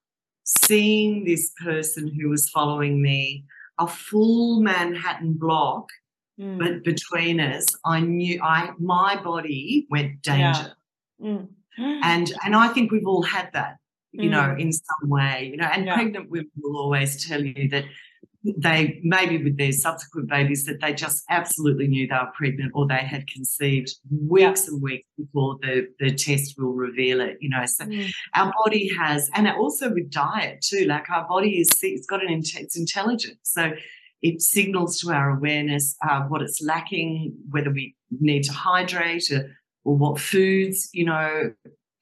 seeing this person who was following me, a full Manhattan block mm. but between us, I knew I my body went danger. Yeah. Mm. *gasps* And and I think we've all had that, you know, mm. in some way. You know, and yeah. pregnant women will always tell you that they maybe with their subsequent babies that they just absolutely knew they were pregnant or they had conceived weeks yeah. and weeks before the, the test will reveal it you know so mm. our body has and also with diet too like our body is it's got an it's intelligent so it signals to our awareness uh, what it's lacking whether we need to hydrate or, or what foods you know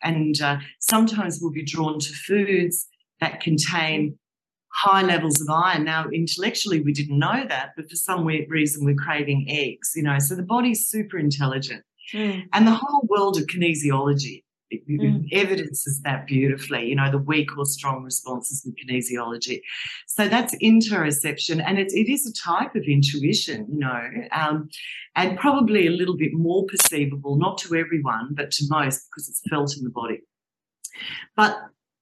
and uh, sometimes we'll be drawn to foods that contain high levels of iron. Now, intellectually, we didn't know that, but for some weird reason, we're craving eggs, you know. So the body's super intelligent. Mm. And the whole world of kinesiology mm. evidences that beautifully, you know, the weak or strong responses in kinesiology. So that's interoception, and it, it is a type of intuition, you know, um, and probably a little bit more perceivable, not to everyone, but to most because it's felt in the body. But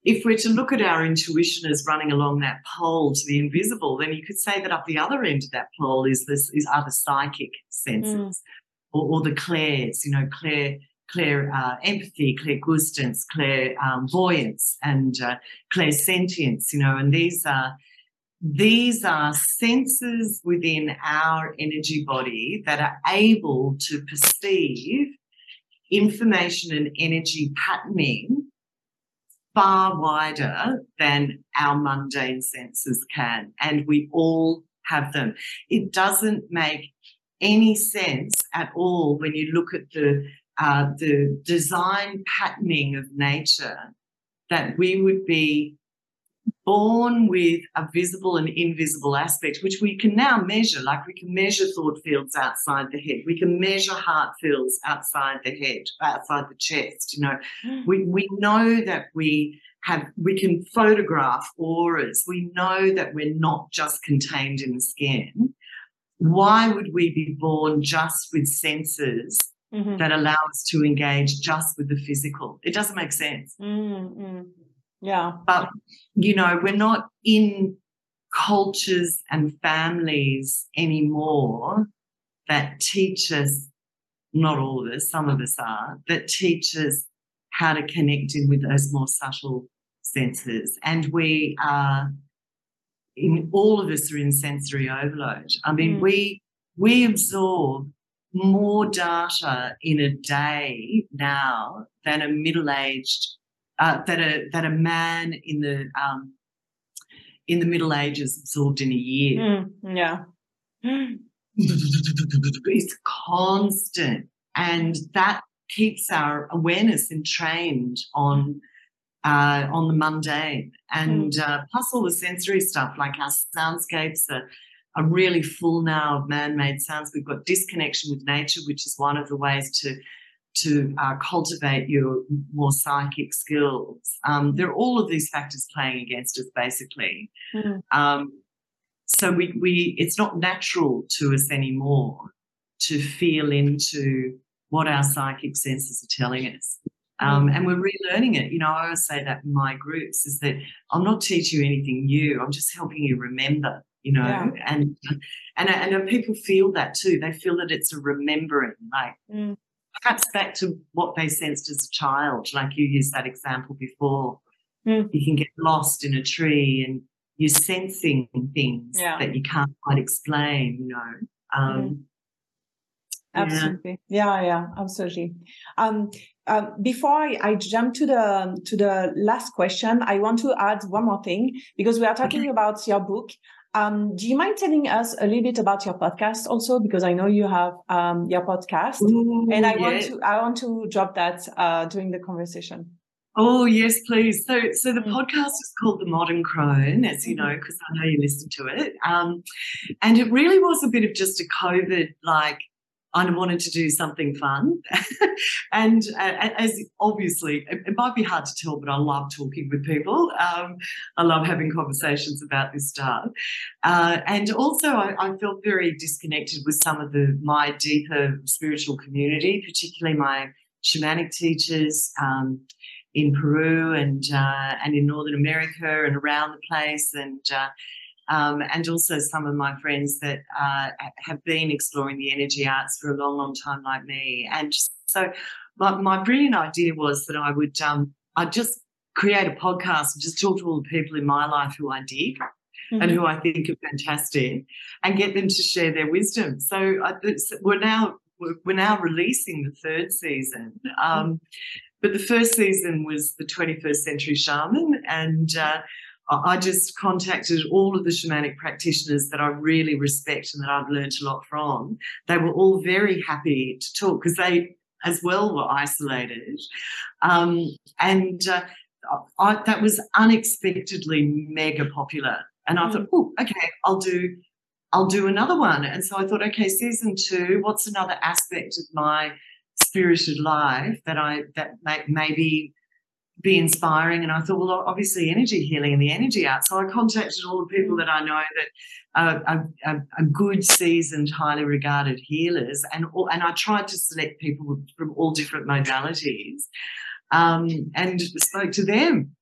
if we're to look at our intuition as running along that pole to the invisible, then you could say that up the other end of that pole is this is other psychic senses mm. or, or, the clairs, you know, clair, clair uh, empathy, clairgustance, clair um, voyance, and uh, clairsentience, you know, and these are these are senses within our energy body that are able to perceive information and energy patterning far wider than our mundane senses can, and we all have them. It doesn't make any sense at all when you look at the uh, the design patterning of nature that we would be born with a visible and invisible aspect, which we can now measure. Like we can measure thought fields outside the head, we can measure heart fields outside the head, outside the chest. You know, mm. we we know that we have we can photograph auras. We know that we're not just contained in the skin. Why would we be born just with senses mm-hmm. that allow us to engage just with the physical? It doesn't make sense. Mm-hmm. Yeah. But, you know, we're not in cultures and families anymore that teach us, not all of us, some of us are, that teach us how to connect in with those more subtle senses. And we are, in, all of us are in sensory overload. I mean, mm. we we absorb more data in a day now than a middle-aged uh, that a that a man in the um, in the Middle Ages absorbed in a year. Mm, yeah, *gasps* it's constant, and that keeps our awareness entrained on uh, on the mundane, and mm. uh, plus all the sensory stuff like our soundscapes are are really full now of man-made sounds. We've got disconnection with nature, which is one of the ways to to uh, cultivate your more psychic skills. Um, there are all of these factors playing against us, basically. Mm. Um, so we, we, it's not natural to us anymore to feel into what our psychic senses are telling us. Um, mm. and we're relearning it. You know, I always say that in my groups is that I'm not teaching you anything new. I'm just helping you remember. You know, yeah. and and and people feel that too. They feel that it's a remembering, like mm perhaps back to what they sensed as a child, like you used that example before. Mm. You can get lost in a tree and you're sensing things yeah. that you can't quite explain, you know. Um, mm. Absolutely. Yeah. yeah, yeah, absolutely. Um, um, before I, I, jump to the to the last question, I want to add one more thing because we are talking okay. about your book. Um, do you mind telling us a little bit about your podcast also? Because I know you have um, your podcast, Ooh, and I want to I want to drop that uh, during the conversation. Oh yes, please. So, so the mm. podcast is called The Modern Crone, as you know, because mm-hmm. I know you listen to it. Um, and it really was a bit of just a COVID like I wanted to do something fun. *laughs* and uh, as obviously, it, it, might be hard to tell, but I love talking with people. Um, I love having conversations about this stuff. Uh, and also, I, I, felt very disconnected with some of the my deeper spiritual community, particularly my shamanic teachers. Um, in Peru and uh, and in Northern America and around the place, and uh, um, and also some of my friends that uh, have been exploring the energy arts for a long, long time, like me. And so, my, my brilliant idea was that I would um, I'd just create a podcast and just talk to all the people in my life who I dig. Mm-hmm. And who I think are fantastic, and get them to share their wisdom. So we're now we're now releasing the third season. Um, but the first season was the 21st century shaman, and uh, I just contacted all of the shamanic practitioners that I really respect and that I've learned a lot from. They were all very happy to talk because they, as well, were isolated. Um, and uh, I, that was unexpectedly mega popular. And I thought, oh, okay, I'll do, I'll do another one. And so I thought, okay, season two, what's another aspect of my spirited life that I that may, maybe be inspiring. And I thought, well, obviously, energy healing and the energy art. So I contacted all the people that I know that are, are, are good, seasoned, highly regarded healers, and all, and I tried to select people from all different modalities, um, and spoke to them.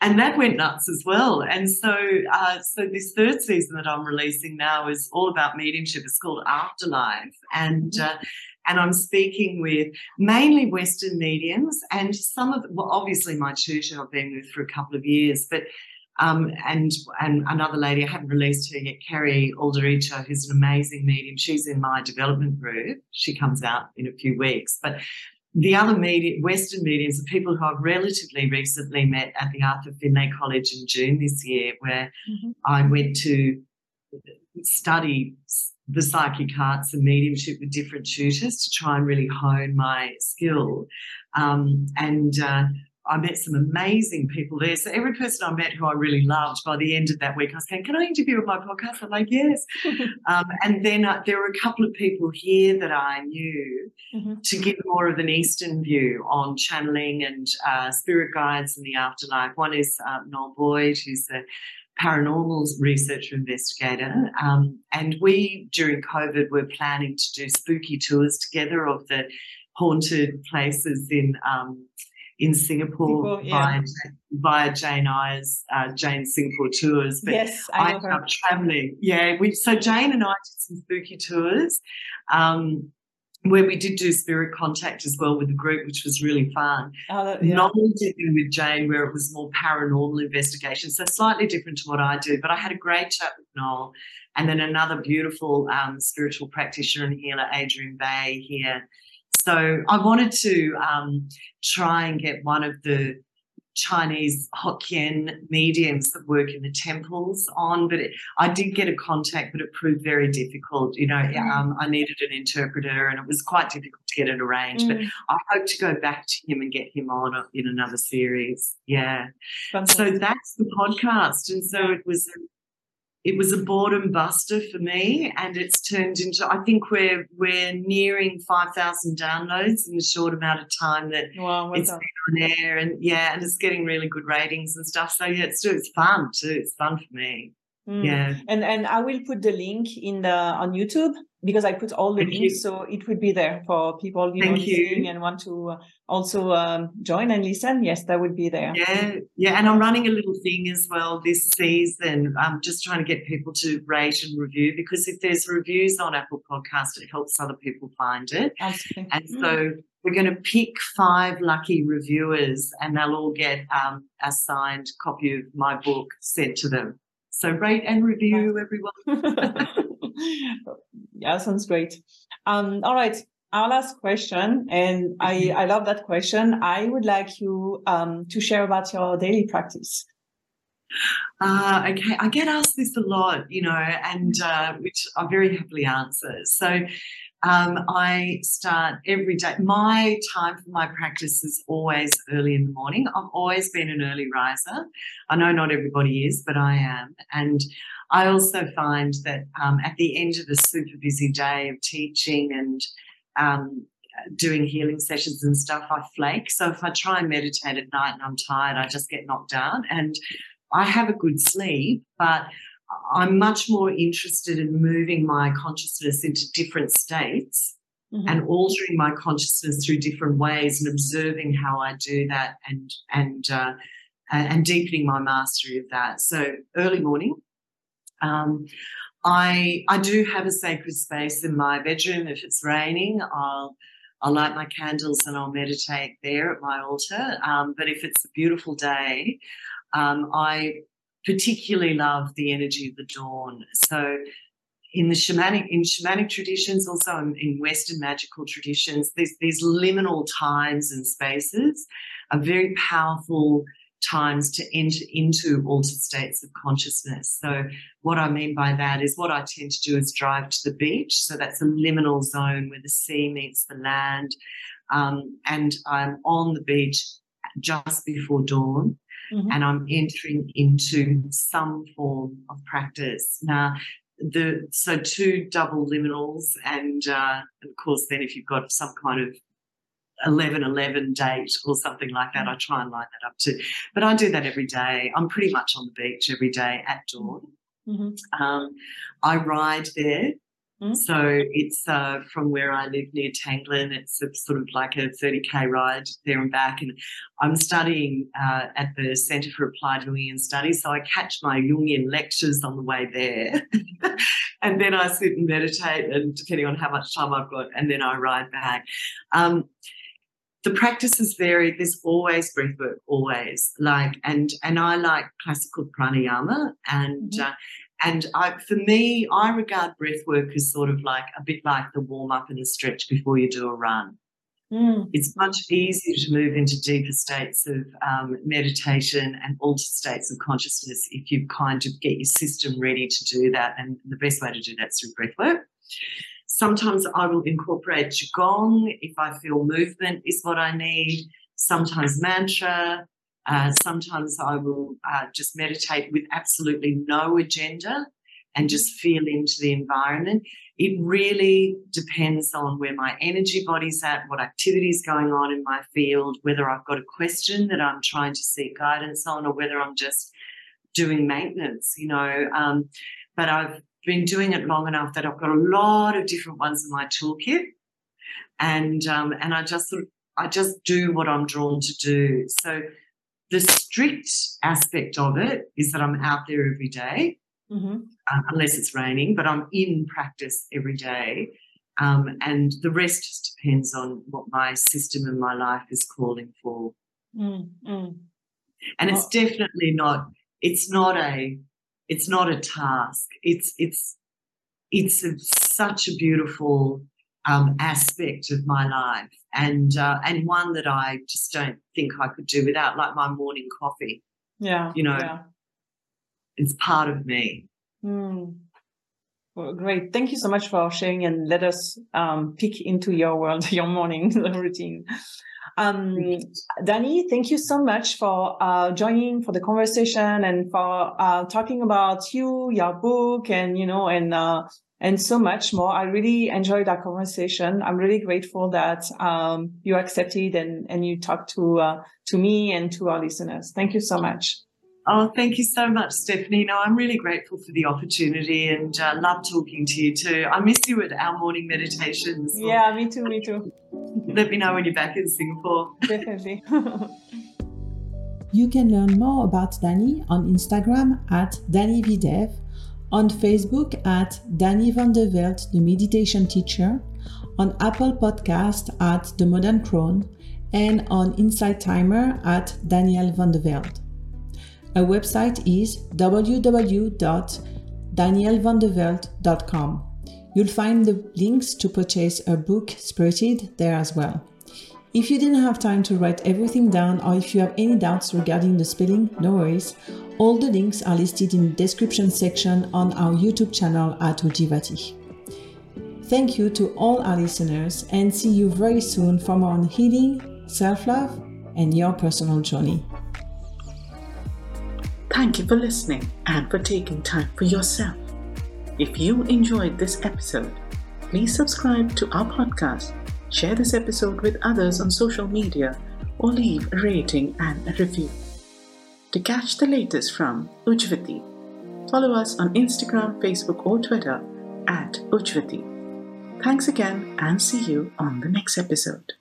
And that went nuts as well. And so, uh, so this third season that I'm releasing now is all about mediumship. It's called Afterlife, and mm-hmm. uh, and I'm speaking with mainly Western mediums and some of, well, obviously my tutor I've been with for a couple of years, but um, and and another lady I haven't released her yet, Carrie Aldericho, who's an amazing medium. She's in my development group. She comes out in a few weeks, but the other media, Western mediums are people who I've relatively recently met at the Arthur Findlay College in June this year, where mm-hmm. I went to study the psychic arts and mediumship with different tutors to try and really hone my skill. Um, and uh, I met some amazing people there. So every person I met who I really loved, by the end of that week, I was saying, "Can I interview with my podcast?" I'm like, "Yes." *laughs* um, and then uh, there were a couple of people here that I knew mm-hmm. to give more of an Eastern view on channeling and uh, spirit guides in the afterlife. One is uh, Noel Boyd, who's the paranormal researcher investigator. Um, and we, during COVID, were planning to do spooky tours together of the haunted places in um, in Singapore yeah. via, via Jane Eyre's uh, Jane Singapore tours. But yes, I, I ended up traveling. Yeah, we, so Jane and I did some spooky tours. Um, where we did do spirit contact as well with the group, which was really fun. Oh, that, yeah. Not with Jane, where it was more paranormal investigation, so slightly different to what I do. But I had a great chat with Noel, and then another beautiful um, spiritual practitioner and healer, Adrian Bay, here. So I wanted to um, try and get one of the Chinese Hokkien mediums that work in the temples on, but it, I did get a contact, but it proved very difficult. You know, mm. um, I needed an interpreter, and it was quite difficult to get it arranged. Mm. But I hope to go back to him and get him on in another series. Yeah. So that's the podcast, and so it was it was a boredom buster for me and it's turned into i think we're we're nearing 5000 downloads in a short amount of time that wow, it's been on air and yeah and it's getting really good ratings and stuff. So yeah it's it's fun too. It's fun for me mm. yeah and and i will put the link in the on youtube because I put all the Thank links, you. so it would be there for people you Thank know listening you. and want to uh, also um, join and listen. Yes, that would be there. Yeah, yeah, and I'm running a little thing as well this season. I'm just trying to get people to rate and review because if there's reviews on Apple Podcast, it helps other people find it. Absolutely. And so mm. we're going to pick five lucky reviewers, and they'll all get um, a signed copy of my book sent to them. So rate and review, everyone. *laughs* *laughs* yeah, sounds great. Um, all right. Our last question, and I, mm-hmm. I love that question. I would like you um, to share about your daily practice. Uh, okay, I get asked this a lot, you know, and uh, which I very happily answer. So, Um, I start every day. My time for my practice is always early in the morning. I've always been an early riser. I know not everybody is, but I am. And I also find that um, at the end of a super busy day of teaching and um, doing healing sessions and stuff, I flake. So if I try and meditate at night and I'm tired, I just get knocked out. And I have a good sleep, but I'm much more interested in moving my consciousness into different states mm-hmm. and altering my consciousness through different ways and observing how I do that and and uh, and deepening my mastery of that. So early morning. Um, I I do have a sacred space in my bedroom. If it's raining, I'll I'll light my candles and I'll meditate there at my altar. Um, but if it's a beautiful day, um, I particularly love the energy of the dawn. So in the shamanic in shamanic traditions, also in, in Western magical traditions, these these liminal times and spaces are very powerful times to enter into altered states of consciousness. So, what I mean by that is what I tend to do is drive to the beach. So, that's a liminal zone where the sea meets the land. Um, and I'm on the beach just before dawn mm-hmm. and I'm entering into some form of practice. Now, the so two double liminals, and uh, of course, then if you've got some kind of 11 11 date or something like that, I try and line that up too. But I do that every day. I'm pretty much on the beach every day at dawn. Mm-hmm. Um, I ride there Mm-hmm. So it's uh, from where I live near Tanglin. It's a, sort of like a 30k ride there and back. And I'm studying uh, at the Centre for Applied Jungian Studies. So I catch my Jungian lectures on the way there. *laughs* and then I sit and meditate, and depending on how much time I've got, and then I ride back. Um, the practices vary. There's always breath work, always like, and and I like classical pranayama, and mm-hmm. uh, and I, for me, I regard breath work as sort of like a bit like the warm up and the stretch before you do a run. Mm. It's much easier to move into deeper states of um, meditation and altered states of consciousness if you kind of get your system ready to do that. And the best way to do that is through breath work. Sometimes I will incorporate Qigong if I feel movement is what I need. Sometimes mantra, uh, sometimes I will uh, just meditate with absolutely no agenda and just feel into the environment. It really depends on where my energy body's at, what activity is going on in my field, whether I've got a question that I'm trying to seek guidance on, or whether I'm just doing maintenance, you know. Um, but I've been doing it long enough that I've got a lot of different ones in my toolkit, and um, and I just sort of I just do what I'm drawn to do. So the strict aspect of it is that I'm out there every day, mm-hmm. uh, unless it's raining, but I'm in practice every day. Um, and the rest just depends on what my system and my life is calling for. Mm-hmm. And it's definitely not. It's not a. It's not a task. It's it's it's a, such a beautiful um, aspect of my life, and uh, and one that I just don't think I could do without, like my morning coffee. Yeah, you know, yeah. it's part of me. Mm. Well, great. Thank you so much for sharing and let us um, peek into your world, *laughs* your morning *laughs* routine. Um, Dani, thank you so much for uh, joining for the conversation and for uh, talking about you, your book, and you know, and uh, and so much more. I really enjoyed that conversation. I'm really grateful that um, you accepted and, and you talked to uh, to me and to our listeners. Thank you so much. Oh, thank you so much, Stephanie. No, I'm really grateful for the opportunity and uh, love talking to you too. I miss you at our morning meditations. Yeah, me too, me too. *laughs* Let me know when you're back in Singapore. *laughs* Definitely. you can learn more about Dani on Instagram at Dani Videv on Facebook at Dani Van de Velde, the meditation teacher, on Apple Podcast at The Modern Crone, and on Insight Timer at Daniel Van de Velde. Our website is www.danielvanderveld.com. You'll find the links to purchase a book, Spirited, there as well. If you didn't have time to write everything down or if you have any doubts regarding the spelling, no worries. All the links are listed in the description section on our YouTube channel at Ujivati. thank you to all our listeners and see you very soon for more on healing, self love, and your personal journey. Thank you for listening and for taking time for yourself. If you enjoyed this episode, please subscribe to our podcast, share this episode with others on social media, or leave a rating and a review. To catch the latest from Ujvati, follow us on Instagram, Facebook, or Twitter at Ujvati. Thanks again and see you on the next episode.